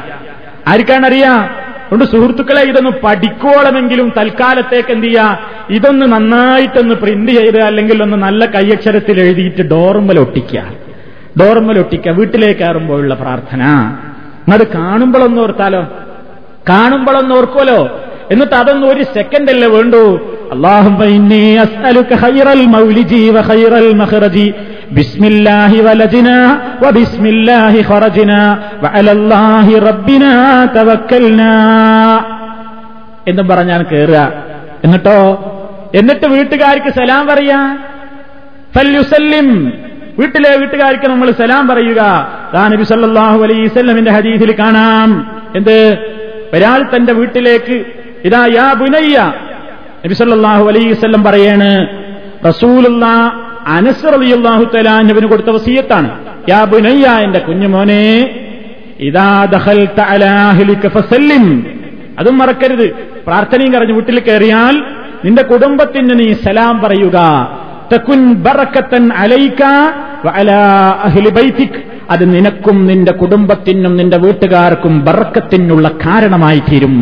ആർക്കാണറിയാം അതുകൊണ്ട് സുഹൃത്തുക്കളെ ഇതൊന്ന് പഠിക്കോളമെങ്കിലും തൽക്കാലത്തേക്ക് എന്ത് ചെയ്യാ? ഇതൊന്ന് നന്നായിട്ടൊന്ന് പ്രിന്റ് ചെയ്ത് അല്ലെങ്കിൽ ഒന്ന് നല്ല കയ്യക്ഷരത്തിൽ എഴുതിയിട്ട് ഡോർമൽ ഒട്ടിക്കുക. ഡോർമൽ ഒട്ടിക്കുക. വീട്ടിലേക്ക് കയറുമ്പോഴുള്ള പ്രാർത്ഥന. അത് കാണുമ്പോഴൊന്ന് ഓർത്താലോ? കാണുമ്പോഴൊന്ന് ഓർക്കുമല്ലോ എന്നിട്ട് അതൊന്നും ഒരു സെക്കൻഡ് അല്ലേ വേണ്ടൂ? اللهم إني أسألك خير المولج وخير المخرج بسم الله ولجنا وبسم الله خرجنا وعلى الله ربنا توكلنا എന്നും പറഞ്ഞാൽ കയറുക എന്നിട്ടോ എന്നിട്ട് വീട്ടുകാർക്ക് സലാം പറയാ ഫല്യുസല്ലിം വീട്ടിലെ വീട്ടുകാർക്ക് നമ്മൾ സലാം പറയുക നബി സല്ലല്ലാഹു അലൈഹി വസല്ലമിന്റെ ഹദീസിൽ കാണാം എന്ത് ഒരാൾ തന്റെ വീട്ടിലേക്ക് ഇതാ യാ ബുനയ്യ നബി അലൈവല്ലം പറയാണ് റസൂലുള്ള അനസ് റളിയല്ലാഹു തആലാഹുവിന് കൊടുത്ത വസീയത്താണ്. യാ ബുനയ്യ എന്റെ കുഞ്ഞുമോനെ ഫസല്ലിം. അതും മറക്കരുത്. പ്രാർത്ഥനയും കറിഞ്ഞ് വീട്ടിൽ കയറിയാൽ നിന്റെ കുടുംബത്തിന് നീ സലാം പറയുക. അത് നിനക്കും നിന്റെ കുടുംബത്തിനും നിന്റെ വീട്ടുകാർക്കും ബർക്കത്തിനുള്ള കാരണമായി തീരും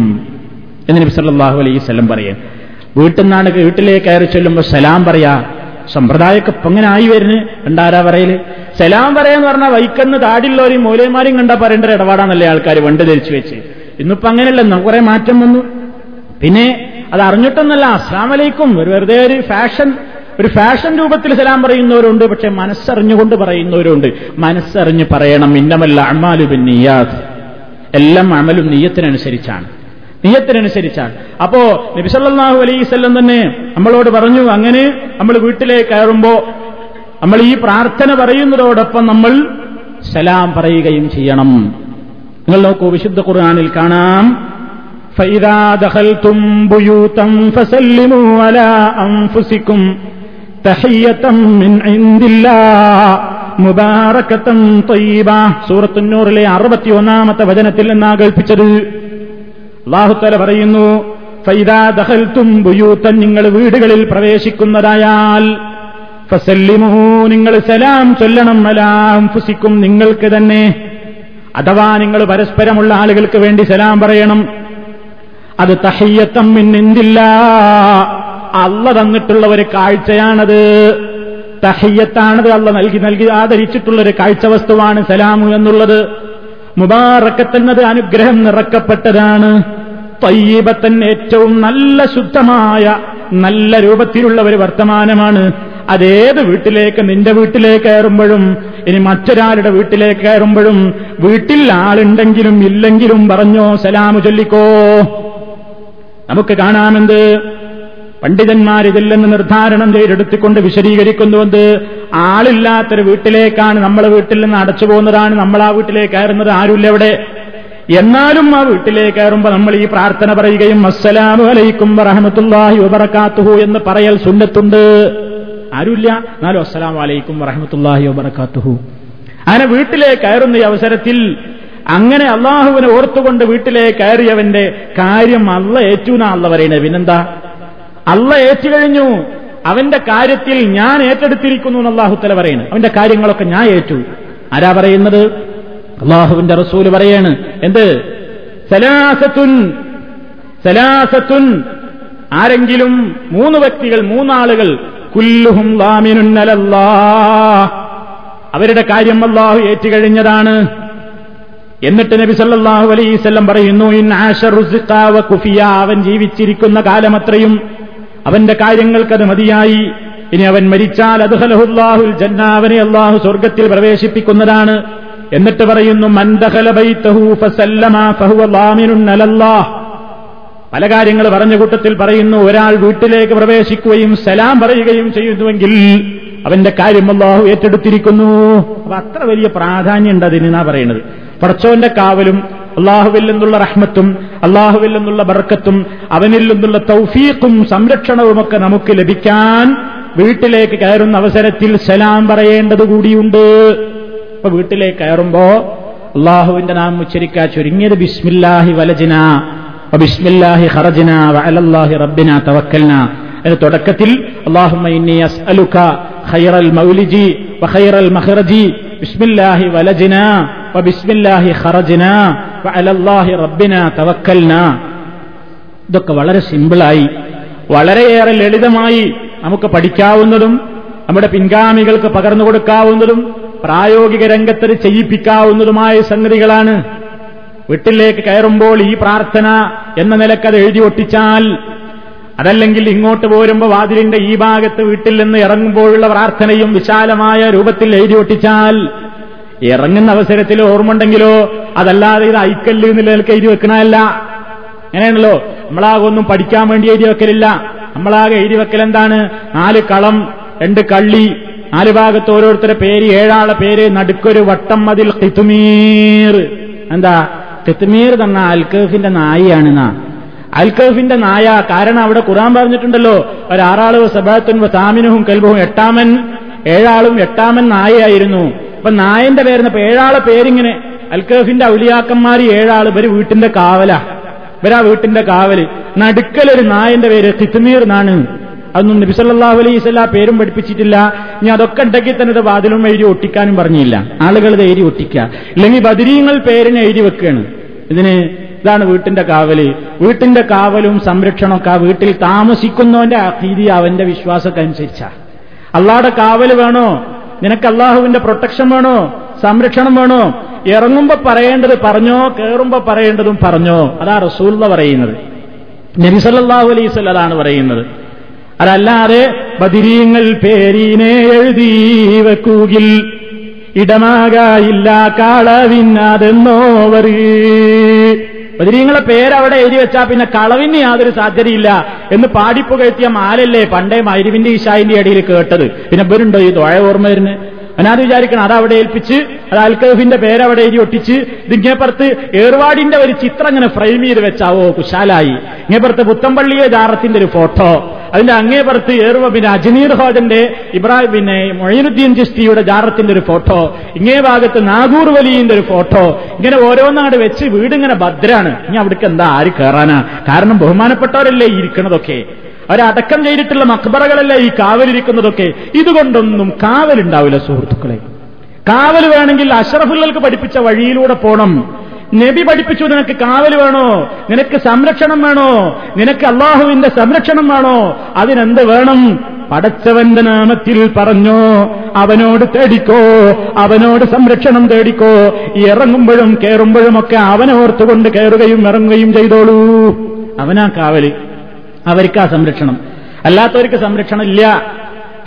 എന്ന് നബി സല്ലല്ലാഹു അലൈഹി സ്വലം പറയും. വീട്ടിൽ നിന്നാണ് വീട്ടിലേക്ക് കയറി ചെല്ലുമ്പോൾ സലാം പറയാ. സമ്പ്രദായമൊക്കെ ഇപ്പൊ ഇങ്ങനെ ആയി വരുന്നു. രണ്ടാരാ പറയൽ? സലാം പറയാന്ന് പറഞ്ഞാൽ വൈക്കന്ന് താടിയുള്ളവരെയും മൂലയന്മാരെയും കണ്ടാ പറയേണ്ട ഒരു ഇടപാടാണല്ലേ ആൾക്കാർ വണ്ട് ധരിച്ചു വെച്ച്. ഇന്നിപ്പോ അങ്ങനെയല്ല കുറെ മാറ്റം വന്നു. പിന്നെ അത് അറിഞ്ഞിട്ടൊന്നല്ല അസ്ലാം അലൈക്കും ഒരു വെറുതെ ഒരു ഫാഷൻ ഒരു ഫാഷൻ രൂപത്തിൽ സലാം പറയുന്നവരുണ്ട്. പക്ഷെ മനസ്സറിഞ്ഞുകൊണ്ട് പറയുന്നവരുണ്ട്. മനസ്സറിഞ്ഞ് പറയണം. ഇന്നമല്ല അമാലു പിന്നെ എല്ലാം അമലും നീയത്തിനനുസരിച്ചാണ് നീയത്തിനനുസരിച്ചാണ് അപ്പോ നബിസല്ലാഹു അലൈവല്ലം തന്നെ നമ്മളോട് പറഞ്ഞു അങ്ങനെ നമ്മൾ വീട്ടിലേക്ക് കയറുമ്പോ നമ്മൾ ഈ പ്രാർത്ഥന പറയുന്നതോടൊപ്പം നമ്മൾ സലാം പറയുകയും ചെയ്യണം നിങ്ങൾ നോക്കൂ വിശുദ്ധ ഖുർആനിൽ കാണാം فإذا دخلتم بيوتا فسلموا على أنفسكم تحية من عند الله مباركة طيبة سورة النور ലെ അറുപത്തിയൊന്നാമത്തെ വചനത്തിൽ നിന്നാ കൽപ്പിച്ചത് അള്ളാഹുത്തല പറയുന്നു ഫൈദാ ദഹൽത്തും ബുയൂത്തൻ നിങ്ങൾ വീടുകളിൽ പ്രവേശിക്കുന്നതായാൽ ഫസല്ലിമു നിങ്ങൾ സലാം ചൊല്ലണം അലാം ഫുസിക്കും നിങ്ങൾക്ക് തന്നെ അഥവാ നിങ്ങൾ പരസ്പരമുള്ള ആളുകൾക്ക് വേണ്ടി സലാം പറയണം. അത് തഹയ്യത്തം പിന്നെന്തില്ല അല്ല തന്നിട്ടുള്ള ഒരു കാഴ്ചയാണത്. തഹയ്യത്താണത് അല്ല നൽകി നൽകി ആദരിച്ചിട്ടുള്ള ഒരു കാഴ്ച വസ്തുവാണ് സലാമു എന്നുള്ളത്. മുബാറക്കത്തെന്നത് അനുഗ്രഹം നിറക്കപ്പെട്ടതാണ്. തയ്യീബത്തൻ ഏറ്റവും നല്ല ശുദ്ധമായ നല്ല രൂപത്തിലുള്ള ഒരു വർത്തമാനമാണ് അതേത് വീട്ടിലേക്ക് നിന്റെ വീട്ടിലേക്ക് കയറുമ്പോഴും ഇനി മറ്റൊരാളുടെ വീട്ടിലേക്ക് കയറുമ്പോഴും വീട്ടിൽ ആളുണ്ടെങ്കിലും ഇല്ലെങ്കിലും പറഞ്ഞോ സലാമു ചൊല്ലിക്കോ. നമുക്ക് കാണാമെന്ത്? പണ്ഡിതന്മാർ ഇതില്ലെന്ന് നിർദ്ധാരണം ചെയ്തെടുത്തുകൊണ്ട് വിശദീകരിക്കുന്നുവെന്ന് ആളില്ലാത്തൊരു വീട്ടിലേക്കാണ് നമ്മളെ വീട്ടിൽ നിന്ന് അടച്ചു പോകുന്നതാണ് നമ്മൾ ആ വീട്ടിലേക്ക് കയറുന്നത് ആരുമില്ല അവിടെ എന്നാലും ആ വീട്ടിലേക്ക് കയറുമ്പോൾ നമ്മൾ ഈ പ്രാർത്ഥന പറയുകയും അസ്സലാമു അലൈക്കും വറഹമത്തുല്ലാഹി വബറക്കാത്തുഹു എന്ന് പറയൽ സുന്നത്തുണ്ട്. ആരുമില്ല? എന്നാലും അസ്സലാമു അലൈക്കും വറഹമത്തുല്ലാഹി വബറക്കാത്തുഹു അങ്ങനെ വീട്ടിലേക്ക് കയറുന്ന ഈ അവസരത്തിൽ അങ്ങനെ അള്ളാഹുവിനെ ഓർത്തുകൊണ്ട് വീട്ടിലേക്ക് കയറിയവന്റെ കാര്യം അല്ല ഏറ്റുനാ അല്ല പറയണേ പിന്നെന്താ? അല്ല ഏറ്റുകഴിഞ്ഞു. അവന്റെ കാര്യത്തിൽ ഞാൻ ഏറ്റെടുത്തിരിക്കുന്നു എന്ന് അള്ളാഹുത്തല പറയുന്നു. അവന്റെ കാര്യങ്ങളൊക്കെ ഞാൻ ഏറ്റു. ആരാ പറയുന്നത്? അള്ളാഹുവിന്റെ റസൂൽ പറയാണ്. എന്ത്? സലാസത്തുൻ സലാസത്തുൻ. ആരെങ്കിലും മൂന്ന് വ്യക്തികൾ മൂന്നാളുകൾ കുല്ലുഹും ലാമിനുന്നലല്ലാ അവരുടെ കാര്യം അള്ളാഹു ഏറ്റുകഴിഞ്ഞതാണ്. എന്നിട്ട് നബി സല്ലാഹു അലൈസ് പറയുന്നു ഇൻ ആഷറുസിഖാവ കുഫിയ. അവൻ ജീവിച്ചിരിക്കുന്ന കാലമത്രയും അവന്റെ കാര്യങ്ങൾക്കത് മതിയായി. ഇനി അവൻ മരിച്ചാൽ അദ്ഹലഹുല്ലാഹുൽ ജന്ന അവനെ അള്ളാഹു സ്വർഗത്തിൽ പ്രവേശിപ്പിക്കുന്നതാണ്. എന്നിട്ട് പറയുന്നു പല കാര്യങ്ങൾ പറഞ്ഞ കൂട്ടത്തിൽ പറയുന്നു ഒരാൾ വീട്ടിലേക്ക് പ്രവേശിക്കുകയും സലാം പറയുകയും ചെയ്യുന്നുവെങ്കിൽ അവന്റെ കാര്യം അള്ളാഹു ഏറ്റെടുത്തിരിക്കുന്നു. അപ്പൊ അത്ര വലിയ പ്രാധാന്യം ഉണ്ട് എന്നാ പറയുന്നത് പടച്ചോന്റെ കാവലും അള്ളാഹുവിൽ നിന്നുള്ള റഹ്മത്തും അള്ളാഹുവിൽ നിന്നുള്ള ബർക്കത്തും അവനിൽ നിന്നുള്ള തൗഫീഖും സംരക്ഷണവുമൊക്കെ നമുക്ക് ലഭിക്കാൻ വീട്ടിലേക്ക് കയറുന്ന അവസരത്തിൽ സലാം പറയേണ്ടത് കൂടിയുണ്ട്. അപ്പൊ വീട്ടിലേക്ക് കയറുമ്പോ അള്ളാഹുവിന്റെ നാം ഉച്ചരിക്കാ ചുരുങ്ങിയത് ബിസ്മില്ലാഹി വലജിന ബിസ്മില്ലാഹി ഹറജിന വഅലല്ലാഹി റബ്ബിന തവക്കൽന. എന്ന തുടക്കത്തിൽ അള്ളാഹുമ്മ ഇന്നി അസ്അലുക ഖൈറൽ മൗലിജി വഖൈറൽ മഖ്റജി ബിസ്മില്ലാഹി വലജിന ബിസ്മില്ലാഹി ഖറജിന. തവക്കൽന. ഇതൊക്കെ വളരെ സിമ്പിളായി വളരെയേറെ ലളിതമായി നമുക്ക് പഠിക്കാവുന്നതും നമ്മുടെ പിൻഗാമികൾക്ക് പകർന്നു കൊടുക്കാവുന്നതും പ്രായോഗിക രംഗത്ത് ചെയ്യിപ്പിക്കാവുന്നതുമായ സംഗതികളാണ്. വീട്ടിലേക്ക് കയറുമ്പോൾ ഈ പ്രാർത്ഥന എന്ന നിലയ്ക്ക് അത് എഴുതി ഒട്ടിച്ചാൽ അതല്ലെങ്കിൽ ഇങ്ങോട്ട് പോരുമ്പോൾ വാതിലിന്റെ ഈ ഭാഗത്ത് വീട്ടിൽ നിന്ന് ഇറങ്ങുമ്പോഴുള്ള പ്രാർത്ഥനയും വിശാലമായ രൂപത്തിൽ എഴുതി ഒട്ടിച്ചാൽ ഇറങ്ങുന്ന അവസരത്തിൽ ഓർമ്മണ്ടെങ്കിലോ അതല്ലാതെ ഇത് ഐക്കല്ല് എന്ന നിലയ്ക്ക് എഴുതി വെക്കണമല്ല അങ്ങനെയാണല്ലോ. നമ്മളാകെ ഒന്നും പഠിക്കാൻ വേണ്ടി എഴുതി വെക്കലില്ല. നമ്മളാകെ എഴുതി വെക്കൽ എന്താണ് നാല് കളം രണ്ട് കള്ളി നാല് ഭാഗത്ത് ഓരോരുത്തരുടെ പേര് ഏഴാളെ പേര് നടുക്കൊരു വട്ടം മതിൽ കിത്തുമീർ എന്താ? കിത്തുമീർ തന്ന അൽക്കഫിന്റെ നായിയാണെന്നാ അൽക്കഫിന്റെ നായ കാരണം അവിടെ ഖുറാൻ പറഞ്ഞിട്ടുണ്ടല്ലോ. ഒരാറാളും സബാത്തുൻ താമിനുഹും കൽബും എട്ടാമൻ ഏഴാളും എട്ടാമൻ നായയായിരുന്നു. അപ്പൊ നായന്റെ പേരുന്നപ്പോ ഏഴാളെ പേരിങ്ങനെ അൽക്കഫിന്റെ ഔലിയാക്കന്മാര് ഏഴാൾ ഇവർ വീട്ടിന്റെ കാവല. ഇവരാ വീട്ടിന്റെ കാവൽ. നടുക്കലൊരു നായന്റെ പേര് തിത്തുനീർ എന്നാണ്. അതൊന്നും നബിസല്ലാഹു അലൈഹിസ്വല്ല പേരും പഠിപ്പിച്ചിട്ടില്ല. ഇനി അതൊക്കെ ഉണ്ടെങ്കിൽ തന്നെ ഇത് വാതിലും എഴുതി ഒട്ടിക്കാനും പറഞ്ഞില്ല. ആളുകൾ ഇത് എഴുതി ഒട്ടിക്കുക. ഇല്ലെങ്കിൽ ബദിരീങ്ങൾ പേരിനെ എഴുതി വെക്കുകയാണ്. ഇതിന് ഇതാണ് വീട്ടിന്റെ കാവൽ. വീട്ടിന്റെ കാവലും സംരക്ഷണമൊക്കെ ആ വീട്ടിൽ താമസിക്കുന്നവന്റെ അഖീതി അവന്റെ വിശ്വാസമൊക്കെ അനുസരിച്ചാ. അള്ളാടെ കാവൽ വേണോ? നിനക്ക് അള്ളാഹുവിന്റെ പ്രൊട്ടക്ഷൻ വേണോ? സംരക്ഷണം വേണോ? ഇറങ്ങുമ്പോ പറയേണ്ടത് പറഞ്ഞോ? കയറുമ്പോ പറയേണ്ടതും പറഞ്ഞോ? അതാ റസൂൽ പറയുന്നത്. നബിസല്ലാഹു അലൈസ് അതാണ് പറയുന്നത്. അതല്ലാതെ ബദിരീങ്ങൾ പേരീനെ എഴുതി വെക്കൂകിൽ. ഇടമാകായില്ല കളവിന്നാതെന്നോവർ ബദിരീങ്ങളെ പേരവിടെ എഴുതി വെച്ചാൽ പിന്നെ കളവിന് യാതൊരു സാധ്യതയില്ല എന്ന് പാടിപ്പുകഴ്ത്തിയ മാലല്ലേ പണ്ടേ മൈരുവിന്റെ ഈശായിന്റെ ഇടയിൽ കേട്ടത്. പിന്നെ ഇവരുണ്ടോ ഈ തൊഴ ഓർമ്മ വരുന്നത്? അനാത് വിചാരിക്കണം അതവിടെ ഏൽപ്പിച്ച് അത് അൽക്കഹിന്റെ പേരവിടെ എഴുതി ഒട്ടിച്ച് ഇതിങ്ങേപ്പുറത്ത് ഏർവാടിന്റെ ഒരു ചിത്രം ഇങ്ങനെ ഫ്രെയിം ചെയ്ത് വെച്ചാവോ കുശാലായി. ഇങ്ങേപ്പുറത്ത് പുത്തമ്പള്ളിയെ ജാറത്തിന്റെ ഒരു ഫോട്ടോ. അതിന്റെ അങ്ങേപ്പുറത്ത് ഏർവ പിന്നെ അജ്മീർ ഹോജന്റെ ഇബ്രാഹിം പിന്നെ മൊയ്നുദ്ദീൻ ചിസ്തിയുടെ ജാറത്തിന്റെ ഒരു ഫോട്ടോ. ഇങ്ങേ ഭാഗത്ത് നാഗൂർ വലിയുടെ ഒരു ഫോട്ടോ. ഇങ്ങനെ ഓരോന്നാട് വെച്ച് വീടിങ്ങനെ ഭദ്രാണ്. ഇനി അവിടേക്ക് എന്താ ആര് കയറാനാ കാരണം ബഹുമാനപ്പെട്ടവരല്ലേ ഇരിക്കണതൊക്കെ. അവരടക്കം ചെയ്തിട്ടുള്ള മക്ബറകളല്ലേ ഈ കാവലിരിക്കുന്നതൊക്കെ. ഇതുകൊണ്ടൊന്നും കാവലുണ്ടാവില്ല സുഹൃത്തുക്കളെ. കാവൽ വേണമെങ്കിൽ അഷറഫുല്ലർക്ക് പഠിപ്പിച്ച വഴിയിലൂടെ പോണം. നബി പഠിപ്പിച്ചു നിനക്ക് കാവൽ വേണോ? നിനക്ക് സംരക്ഷണം വേണോ? നിനക്ക് അള്ളാഹുവിന്റെ സംരക്ഷണം വേണോ? അതിനെന്ത് വേണം? പടച്ചവന്റെ നാമത്തിൽ പറഞ്ഞോ അവനോട് തേടിക്കോ അവനോട് സംരക്ഷണം തേടിക്കോ. ഇറങ്ങുമ്പോഴും കയറുമ്പോഴും ഒക്കെ അവനെ ഓർത്തുകൊണ്ട് കയറുകയും ഇറങ്ങുകയും ചെയ്തോളൂ. അവനാ കാവൽ. അവർക്ക് ആ സംരക്ഷണം. അല്ലാത്തവർക്ക് സംരക്ഷണം ഇല്ല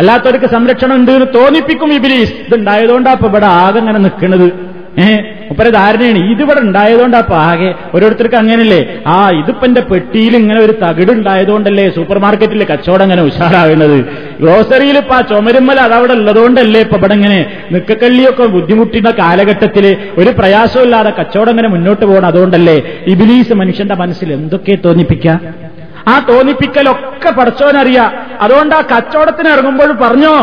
അല്ലാത്തവർക്ക് സംരക്ഷണം ഉണ്ട് എന്ന് തോന്നിപ്പിക്കും ഇബിലീസ്. ഇതുണ്ടായതുകൊണ്ടാ ഇപ്പൊ ഇവിടെ ആകെ അങ്ങനെ നിൽക്കുന്നത് ഏഹ് ഒപ്പര ധാരണയാണ്. ഇതിവിടെ ഉണ്ടായതുകൊണ്ടാ ഇപ്പൊ ആകെ ഓരോരുത്തർക്ക് അങ്ങനെയല്ലേ? ആ ഇതിപ്പോ എന്റെ പെട്ടിയിൽ ഇങ്ങനെ ഒരു തകിട് ഉണ്ടായതുകൊണ്ടല്ലേ സൂപ്പർ മാർക്കറ്റിലെ കച്ചവടം അങ്ങനെ ഉഷാറാവുന്നത് ഗ്രോസറിയിൽ ഇപ്പൊ ആ ചുമരുമ്മൽ അതവിടെ ഉള്ളതുകൊണ്ടല്ലേ ഇപ്പൊ ഇവിടെ ഇങ്ങനെ നിക്കക്കള്ളിയൊക്കെ ബുദ്ധിമുട്ടുന്ന കാലഘട്ടത്തിൽ ഒരു പ്രയാസമില്ലാതെ കച്ചവടം ഇങ്ങനെ മുന്നോട്ട് പോകണം. അതുകൊണ്ടല്ലേ ഇബിലീസ് മനുഷ്യന്റെ മനസ്സിൽ എന്തൊക്കെ തോന്നിപ്പിക്കുക ആ തോന്നിപ്പിക്കലൊക്കെ പഠിച്ചോനറിയാ അതുകൊണ്ട് ആ കച്ചവടത്തിന് ഇറങ്ങുമ്പോൾ പറഞ്ഞോ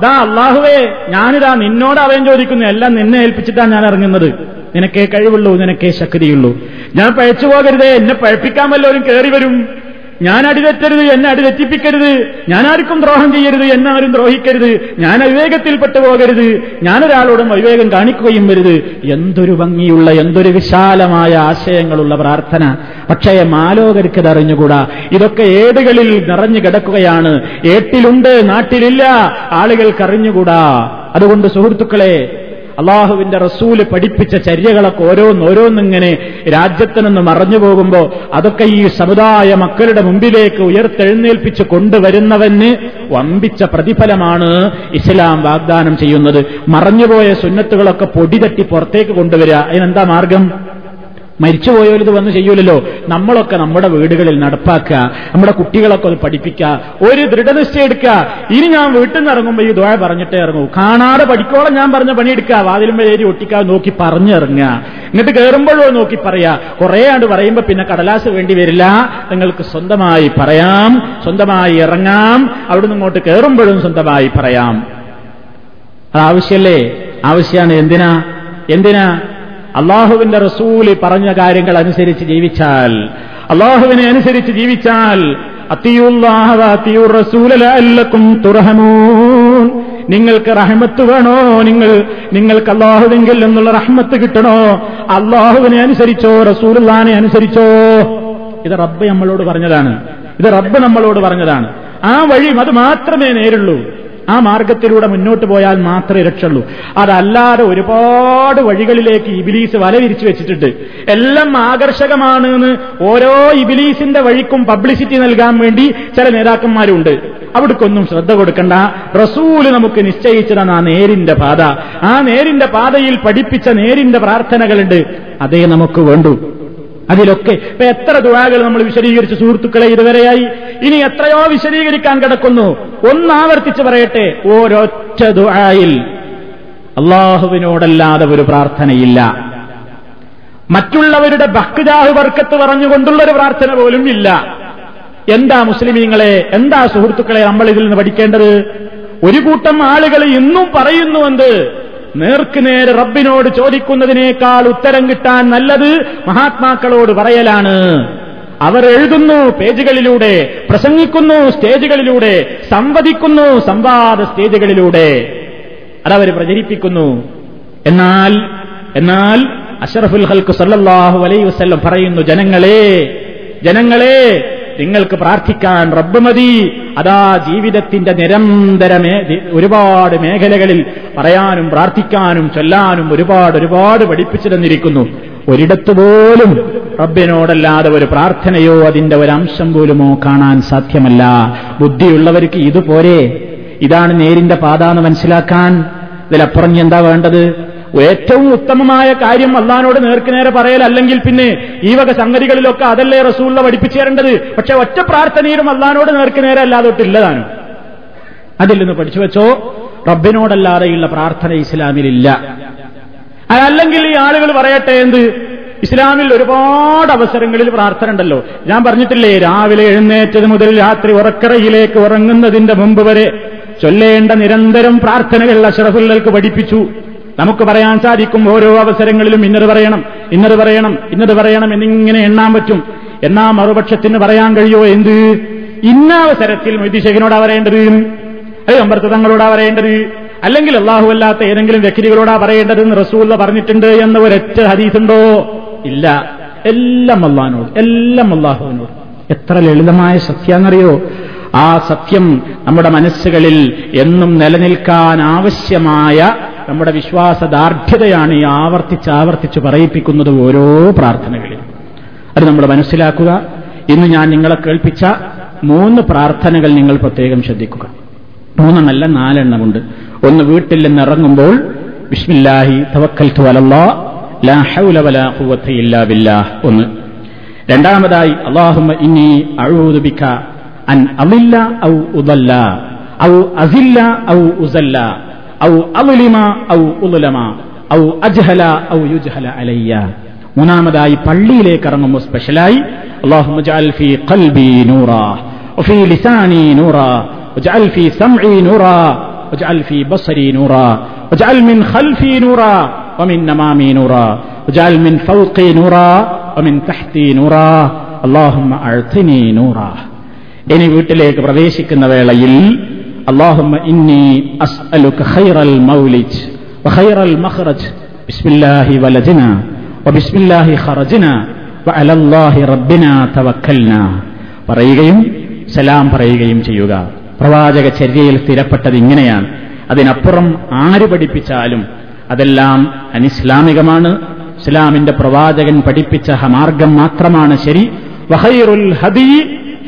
ദാ അള്ളാഹുവേ ഞാനിതാ നിന്നോട് അവൻ ചോദിക്കുന്നു എല്ലാം നിന്നെ ഏൽപ്പിച്ചിട്ടാണ് ഞാൻ ഇറങ്ങുന്നത്. നിനക്കേ കഴിവുള്ളൂ നിനക്കേ ശക്തിയുള്ളൂ. ഞാൻ പഴച്ചു പോകരുതേ എന്നെ പഴപ്പിക്കാൻ വല്ലവരും കയറി വരും. ഞാൻ അടിതെറ്റരുത് എന്നെ അടിതെറ്റിപ്പിക്കരുത്. ഞാൻ ആർക്കും ദ്രോഹം ചെയ്യരുത് എന്നാരും ദ്രോഹിക്കരുത്. ഞാൻ അവിവേകത്തിൽപ്പെട്ടു പോകരുത്. ഞാനൊരാളോടും അവിവേകം കാണിക്കുകയും വരുത്. എന്തൊരു ഭംഗിയുള്ള എന്തൊരു വിശാലമായ ആശയങ്ങളുള്ള പ്രാർത്ഥന. പക്ഷേ മാലോകർക്ക് അറിഞ്ഞുകൂടാ. ഇതൊക്കെ ഏടുകളിൽ നിറഞ്ഞു കിടക്കുകയാണ്. ഏട്ടിലുണ്ട് നാട്ടിലില്ല. ആളുകൾക്ക് അറിഞ്ഞുകൂടാ. അതുകൊണ്ട് സുഹൃത്തുക്കളെ അള്ളാഹുവിന്റെ റസൂൽ പഠിപ്പിച്ച ചര്യകളൊക്കെ ഓരോന്നോരോന്നിങ്ങനെ രാജ്യത്ത് നിന്ന് മറഞ്ഞു പോകുമ്പോ അതൊക്കെ ഈ സമുദായ മക്കളുടെ മുമ്പിലേക്ക് ഉയർത്തെഴുന്നേൽപ്പിച്ച് കൊണ്ടുവരുന്നവന് വമ്പിച്ച പ്രതിഫലമാണ് ഇസ്ലാം വാഗ്ദാനം ചെയ്യുന്നത്. മറഞ്ഞുപോയ സുന്നത്തുകളൊക്കെ പൊടിതട്ടി പുറത്തേക്ക് കൊണ്ടുവരിക. അതിനെന്താ മാർഗം? മരിച്ചുപോയവരിത് വന്ന് ചെയ്യൂലല്ലോ. നമ്മളൊക്കെ നമ്മുടെ വീടുകളിൽ നടപ്പാക്കുക നമ്മുടെ കുട്ടികളൊക്കെ അത് പഠിപ്പിക്കുക ഒരു ദൃഢനിശ്ചയം എടുക്കുക. ഇനി ഞാൻ വീട്ടിൽ നിന്ന് ഇറങ്ങുമ്പോൾ ഈ ദോഴ പറഞ്ഞിട്ടേ ഇറങ്ങൂ. കാണാതെ പഠിക്കോളം ഞാൻ പറഞ്ഞ പണിയെടുക്കുക. വാതിലുമ്പോൾ ഏരി ഒട്ടിക്കാതെ നോക്കി പറഞ്ഞിറങ്ങുക. എന്നിട്ട് കയറുമ്പോഴോ നോക്കി പറയാ. കുറേ ആണ്ട് പറയുമ്പോൾ പിന്നെ കടലാസ് വേണ്ടി വരില്ല. നിങ്ങൾക്ക് സ്വന്തമായി പറയാം. സ്വന്തമായി ഇറങ്ങാം. അവിടുന്ന് ഇങ്ങോട്ട് കയറുമ്പോഴും സ്വന്തമായി പറയാം. അത് ആവശ്യമല്ലേ? ആവശ്യമാണ്. എന്തിനാ? എന്തിനാ? അള്ളാഹുവിന്റെ റസൂലി പറഞ്ഞ കാര്യങ്ങൾ അനുസരിച്ച് ജീവിച്ചാൽ അള്ളാഹുവിനെ അനുസരിച്ച് ജീവിച്ചാൽ നിങ്ങൾക്ക് റഹ്മത്ത് വേണോ? നിങ്ങൾ നിങ്ങൾക്ക് അള്ളാഹുവെങ്കിൽ എന്നുള്ള റഹ്മത്ത് കിട്ടണോ? അള്ളാഹുവിനെ അനുസരിച്ചോ? റസൂലുള്ളാനെ അനുസരിച്ചോ? ഇത് റബ്ബ് നമ്മളോട് പറഞ്ഞതാണ്. ഇത് റബ്ബ് നമ്മളോട് പറഞ്ഞതാണ്. ആ വഴി അത് മാത്രമേ നേരുള്ളൂ. ആ മാർഗത്തിലൂടെ മുന്നോട്ട് പോയാൽ മാത്രമേ രക്ഷുള്ളൂ അതല്ലാതെ ഒരുപാട് വഴികളിലേക്ക് ഇബിലീസ് വല വിരിച്ചു വെച്ചിട്ടുണ്ട്. എല്ലാം ആകർഷകമാണ് എന്ന് ഓരോ ഇബിലീസിന്റെ വഴിക്കും പബ്ലിസിറ്റി നൽകാൻ വേണ്ടി ചില നേതാക്കന്മാരുണ്ട്. അവിടേക്കൊന്നും ശ്രദ്ധ കൊടുക്കണ്ട. റസൂൽ നമുക്ക് നിശ്ചയിച്ചതാണ് ആ നേരിന്റെ പാത. ആ നേരിന്റെ പാതയിൽ പഠിപ്പിച്ച നേരിന്റെ പ്രാർത്ഥനകളുണ്ട്. അതേ നമുക്ക് വേണ്ടൂ. അതിലൊക്കെ ഇപ്പൊ എത്ര ദുഴാകൾ നമ്മൾ വിശദീകരിച്ച സുഹൃത്തുക്കളെ ഇതുവരെയായി? ഇനി എത്രയോ വിശദീകരിക്കാൻ കിടക്കുന്നു. ഒന്നാവർത്തിച്ച് പറയട്ടെ. ഓരൊറ്റ ദുഴായിൽ അള്ളാഹുവിനോടല്ലാതെ ഒരു പ്രാർത്ഥനയില്ല. മറ്റുള്ളവരുടെ ബഹ്ജാഹ് വർക്കത്ത് പറഞ്ഞുകൊണ്ടുള്ള ഒരു പ്രാർത്ഥന പോലും ഇല്ല. എന്താ മുസ്ലിമീങ്ങളെ? എന്താ സുഹൃത്തുക്കളെ നമ്മൾ ഇതിൽ നിന്ന് പഠിക്കേണ്ടത്? ഒരു കൂട്ടം ആളുകൾ ഇന്നും പറയുന്നുവെന്ത്? നേർക്ക് നേരെ റബ്ബിനോട് ചോദിക്കുന്നതിനേക്കാൾ ഉത്തരം കിട്ടാൻ നല്ലത് മഹാത്മാക്കളോട് പറയലാണ്. അവർ എഴുതുന്നു പേജുകളിലൂടെ പ്രസംഗിക്കുന്നു സ്റ്റേജുകളിലൂടെ സംവദിക്കുന്നു സംവാദ സ്റ്റേജുകളിലൂടെ. അതവർ പ്രചരിപ്പിക്കുന്നു. എന്നാൽ എന്നാൽ അഷറഫുൽ ഹൽക്ക് സല്ലല്ലാഹു അലൈ വസ്ല്ലം പറയുന്നു ജനങ്ങളെ ജനങ്ങളെ നിങ്ങൾക്ക് പ്രാർത്ഥിക്കാൻ റബ്ബ് മതി. അതാ ജീവിതത്തിന്റെ നിരന്തര ഒരുപാട് മേഖലകളിൽ പറയാനും പ്രാർത്ഥിക്കാനും ചൊല്ലാനും ഒരുപാട് ഒരുപാട് പഠിപ്പിച്ചു തന്നിരിക്കുന്നു. ഒരിടത്ത് പോലും റബ്ബിനോടല്ലാതെ ഒരു പ്രാർത്ഥനയോ അതിന്റെ ഒരു അംശം പോലുമോ കാണാൻ സാധ്യമല്ല. ബുദ്ധിയുള്ളവർക്ക് ഇതുപോലെ. ഇതാണ് നേരിന്റെ പാത എന്ന് മനസ്സിലാക്കാൻ. ഇതിലപ്പുറം എന്താ വേണ്ടത്? ഏറ്റവും ഉത്തമമായ കാര്യം അള്ളഹാനോട് നേർക്കുനേരെ പറയലല്ലെങ്കിൽ പിന്നെ ഈ വക സംഗതികളിലൊക്കെ അതല്ലേ റസൂള്ള പഠിപ്പിച്ചു തരേണ്ടത്? പക്ഷെ ഒറ്റ പ്രാർത്ഥനയിലും അള്ളഹാനോട് നേർക്കുനേരെ അല്ലാതൊട്ടില്ലതാനും അതിൽ നിന്ന് പഠിച്ചു വെച്ചോ റബ്ബിനോടല്ലാതെയുള്ള പ്രാർത്ഥന ഇസ്ലാമിലില്ല അതല്ലെങ്കിൽ ഈ ആളുകൾ പറയട്ടെ എന്ത്? ഇസ്ലാമിൽ ഒരുപാട് അവസരങ്ങളിൽ പ്രാർത്ഥന ഉണ്ടല്ലോ. ഞാൻ പറഞ്ഞിട്ടില്ലേ രാവിലെ എഴുന്നേറ്റത് മുതൽ രാത്രി ഉറക്കറയിലേക്ക് ഉറങ്ങുന്നതിന്റെ മുമ്പ് വരെ ചൊല്ലേണ്ട നിരന്തരം പ്രാർത്ഥനകൾ അഷറഫുല്ലൽക്ക് പഠിപ്പിച്ചു. നമുക്ക് പറയാൻ സാധിക്കും ഓരോ അവസരങ്ങളിലും ഇന്നത് പറയണം ഇന്നത് പറയണം ഇന്നത് പറയണം എന്നിങ്ങനെ എണ്ണാൻ പറ്റും. എന്നാ മറുപക്ഷത്തിന് പറയാൻ കഴിയോ എന്ത്? ഇന്ന അവസരത്തിൽ മൊയ്തിശേഖനോടാ പറയേണ്ടത്? അയ്യോ അമ്പർത്ത് തങ്ങളോടാ പറയേണ്ടത്? അല്ലെങ്കിൽ അള്ളാഹു അല്ലാത്ത ഏതെങ്കിലും വ്യക്തികളോടാ പറയേണ്ടതെന്ന് റസൂല്ല പറഞ്ഞിട്ടുണ്ട് എന്ന ഒരൊറ്റ ഹദീസുണ്ടോ? ഇല്ല. എല്ലാം അള്ളഹാനോട് എല്ലാം അള്ളാഹുവിനോട് എത്ര ലളിതമായ സത്യാന്നറിയോ? ആ സത്യം നമ്മുടെ മനസ്സുകളിൽ എന്നും നിലനിൽക്കാൻ ആവശ്യമായ നമ്മുടെ വിശ്വാസദാർഢ്യതയാണ് ഈ ആവർത്തിച്ച് ആവർത്തിച്ച് പറയിപ്പിക്കുന്നത് ഓരോ പ്രാർത്ഥനകളിലും. അത് നമ്മൾ മനസ്സിലാക്കുക. ഇന്ന് ഞാൻ നിങ്ങളെ കേൾപ്പിച്ച മൂന്ന് പ്രാർത്ഥനകൾ നിങ്ങൾ പ്രത്യേകം ശ്രദ്ധിക്കുക. മൂന്നെണ്ണല്ല നാലെണ്ണമുണ്ട്. ഒന്ന് വീട്ടിൽ നിന്ന് ഇറങ്ങുമ്പോൾ ബിസ്മില്ലാഹി തവക്കൽ ലാ ഹൗല വലാ ഇല്ലാ ബില്ലാഹ് ഒന്ന്. രണ്ടാമതായി അല്ലാഹുമ്മ ഇനി അഊദു ബിക അൻ അളില്ല ഔ ഉദല്ല ഔ അസില്ല ഔ ഉസല്ല ഔ അളുലിമ ഔ ഉലുലമ ഔ അജ്ഹല ഔ യുജ്ഹല അലയ്യ മൂന്നാമതായി പള്ളിയിലേക്ക് ഇറങ്ങുമ്പോൾ സ്പെഷ്യലായി അള്ളാഹു ഫി ഖൽബി നൂറ وفي لساني نورا واجعل في سمعي نورا واجعل في بصري نورا واجعل من خلفي نورا ومن أمامي نورا واجعل من فوقي نورا ومن تحتي نورا اللهم أعطني نورا ഇനി വീട്ടിലേക്ക് പ്രവേശിക്കുന്ന വേളയിൽ اللهم إني أسألك خير المولج وخير المخرج بسم الله ولدنا وبسم الله خرجنا وعلى الله ربنا توكلنا പറയുകയും സലാം പറയുകയും ചെയ്യുക പ്രവാചക ചര്യയിൽ സ്ഥിരപ്പെട്ടത് ഇങ്ങനെയാണ് അതിനപ്പുറം ആര് പഠിപ്പിച്ചാലും അതെല്ലാം അനിസ്ലാമികമാണ് ഇസ്ലാമിന്റെ പ്രവാചകൻ പഠിപ്പിച്ച മാർഗം മാത്രമാണ് ശരി വഹൈറുൽ ഹദി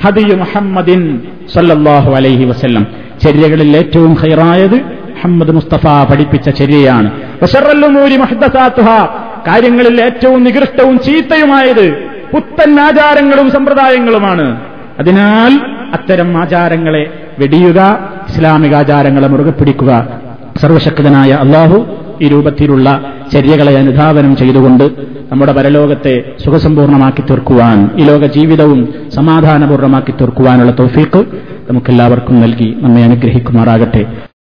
ഹദി മുഹമ്മദിൻ സല്ലല്ലാഹു അലൈഹി വസല്ലം. ചര്യകളിൽ ഏറ്റവും ഹൈറായത് മുഹമ്മദ് മുസ്തഫ പഠിപ്പിച്ച ചര്യയാണ്. കാര്യങ്ങളിൽ ഏറ്റവും നികൃഷ്ടവും ചീത്തയുമായത് പുത്തൻ ആചാരങ്ങളും സമ്പ്രദായങ്ങളുമാണ്. അതിനാൽ അത്തരം ആചാരങ്ങളെ വെടിയുക ഇസ്ലാമിക ആചാരങ്ങളെ മുറുകെ പിടിക്കുക സർവശക്തനായ അള്ളാഹു ഈ രൂപത്തിലുള്ള ചര്യകളെ അനുധാവനം ചെയ്തുകൊണ്ട് നമ്മുടെ പരലോകത്തെ സുഖസമ്പൂർണമാക്കി തീർക്കുവാൻ ഈ ലോക ജീവിതവും സമാധാനപൂർണമാക്കി തീർക്കുവാനുള്ള തൗഫീഖ് നമുക്കെല്ലാവർക്കും നൽകി. നമ്മെ അനുഗ്രഹിക്കുമാറാകട്ടെ.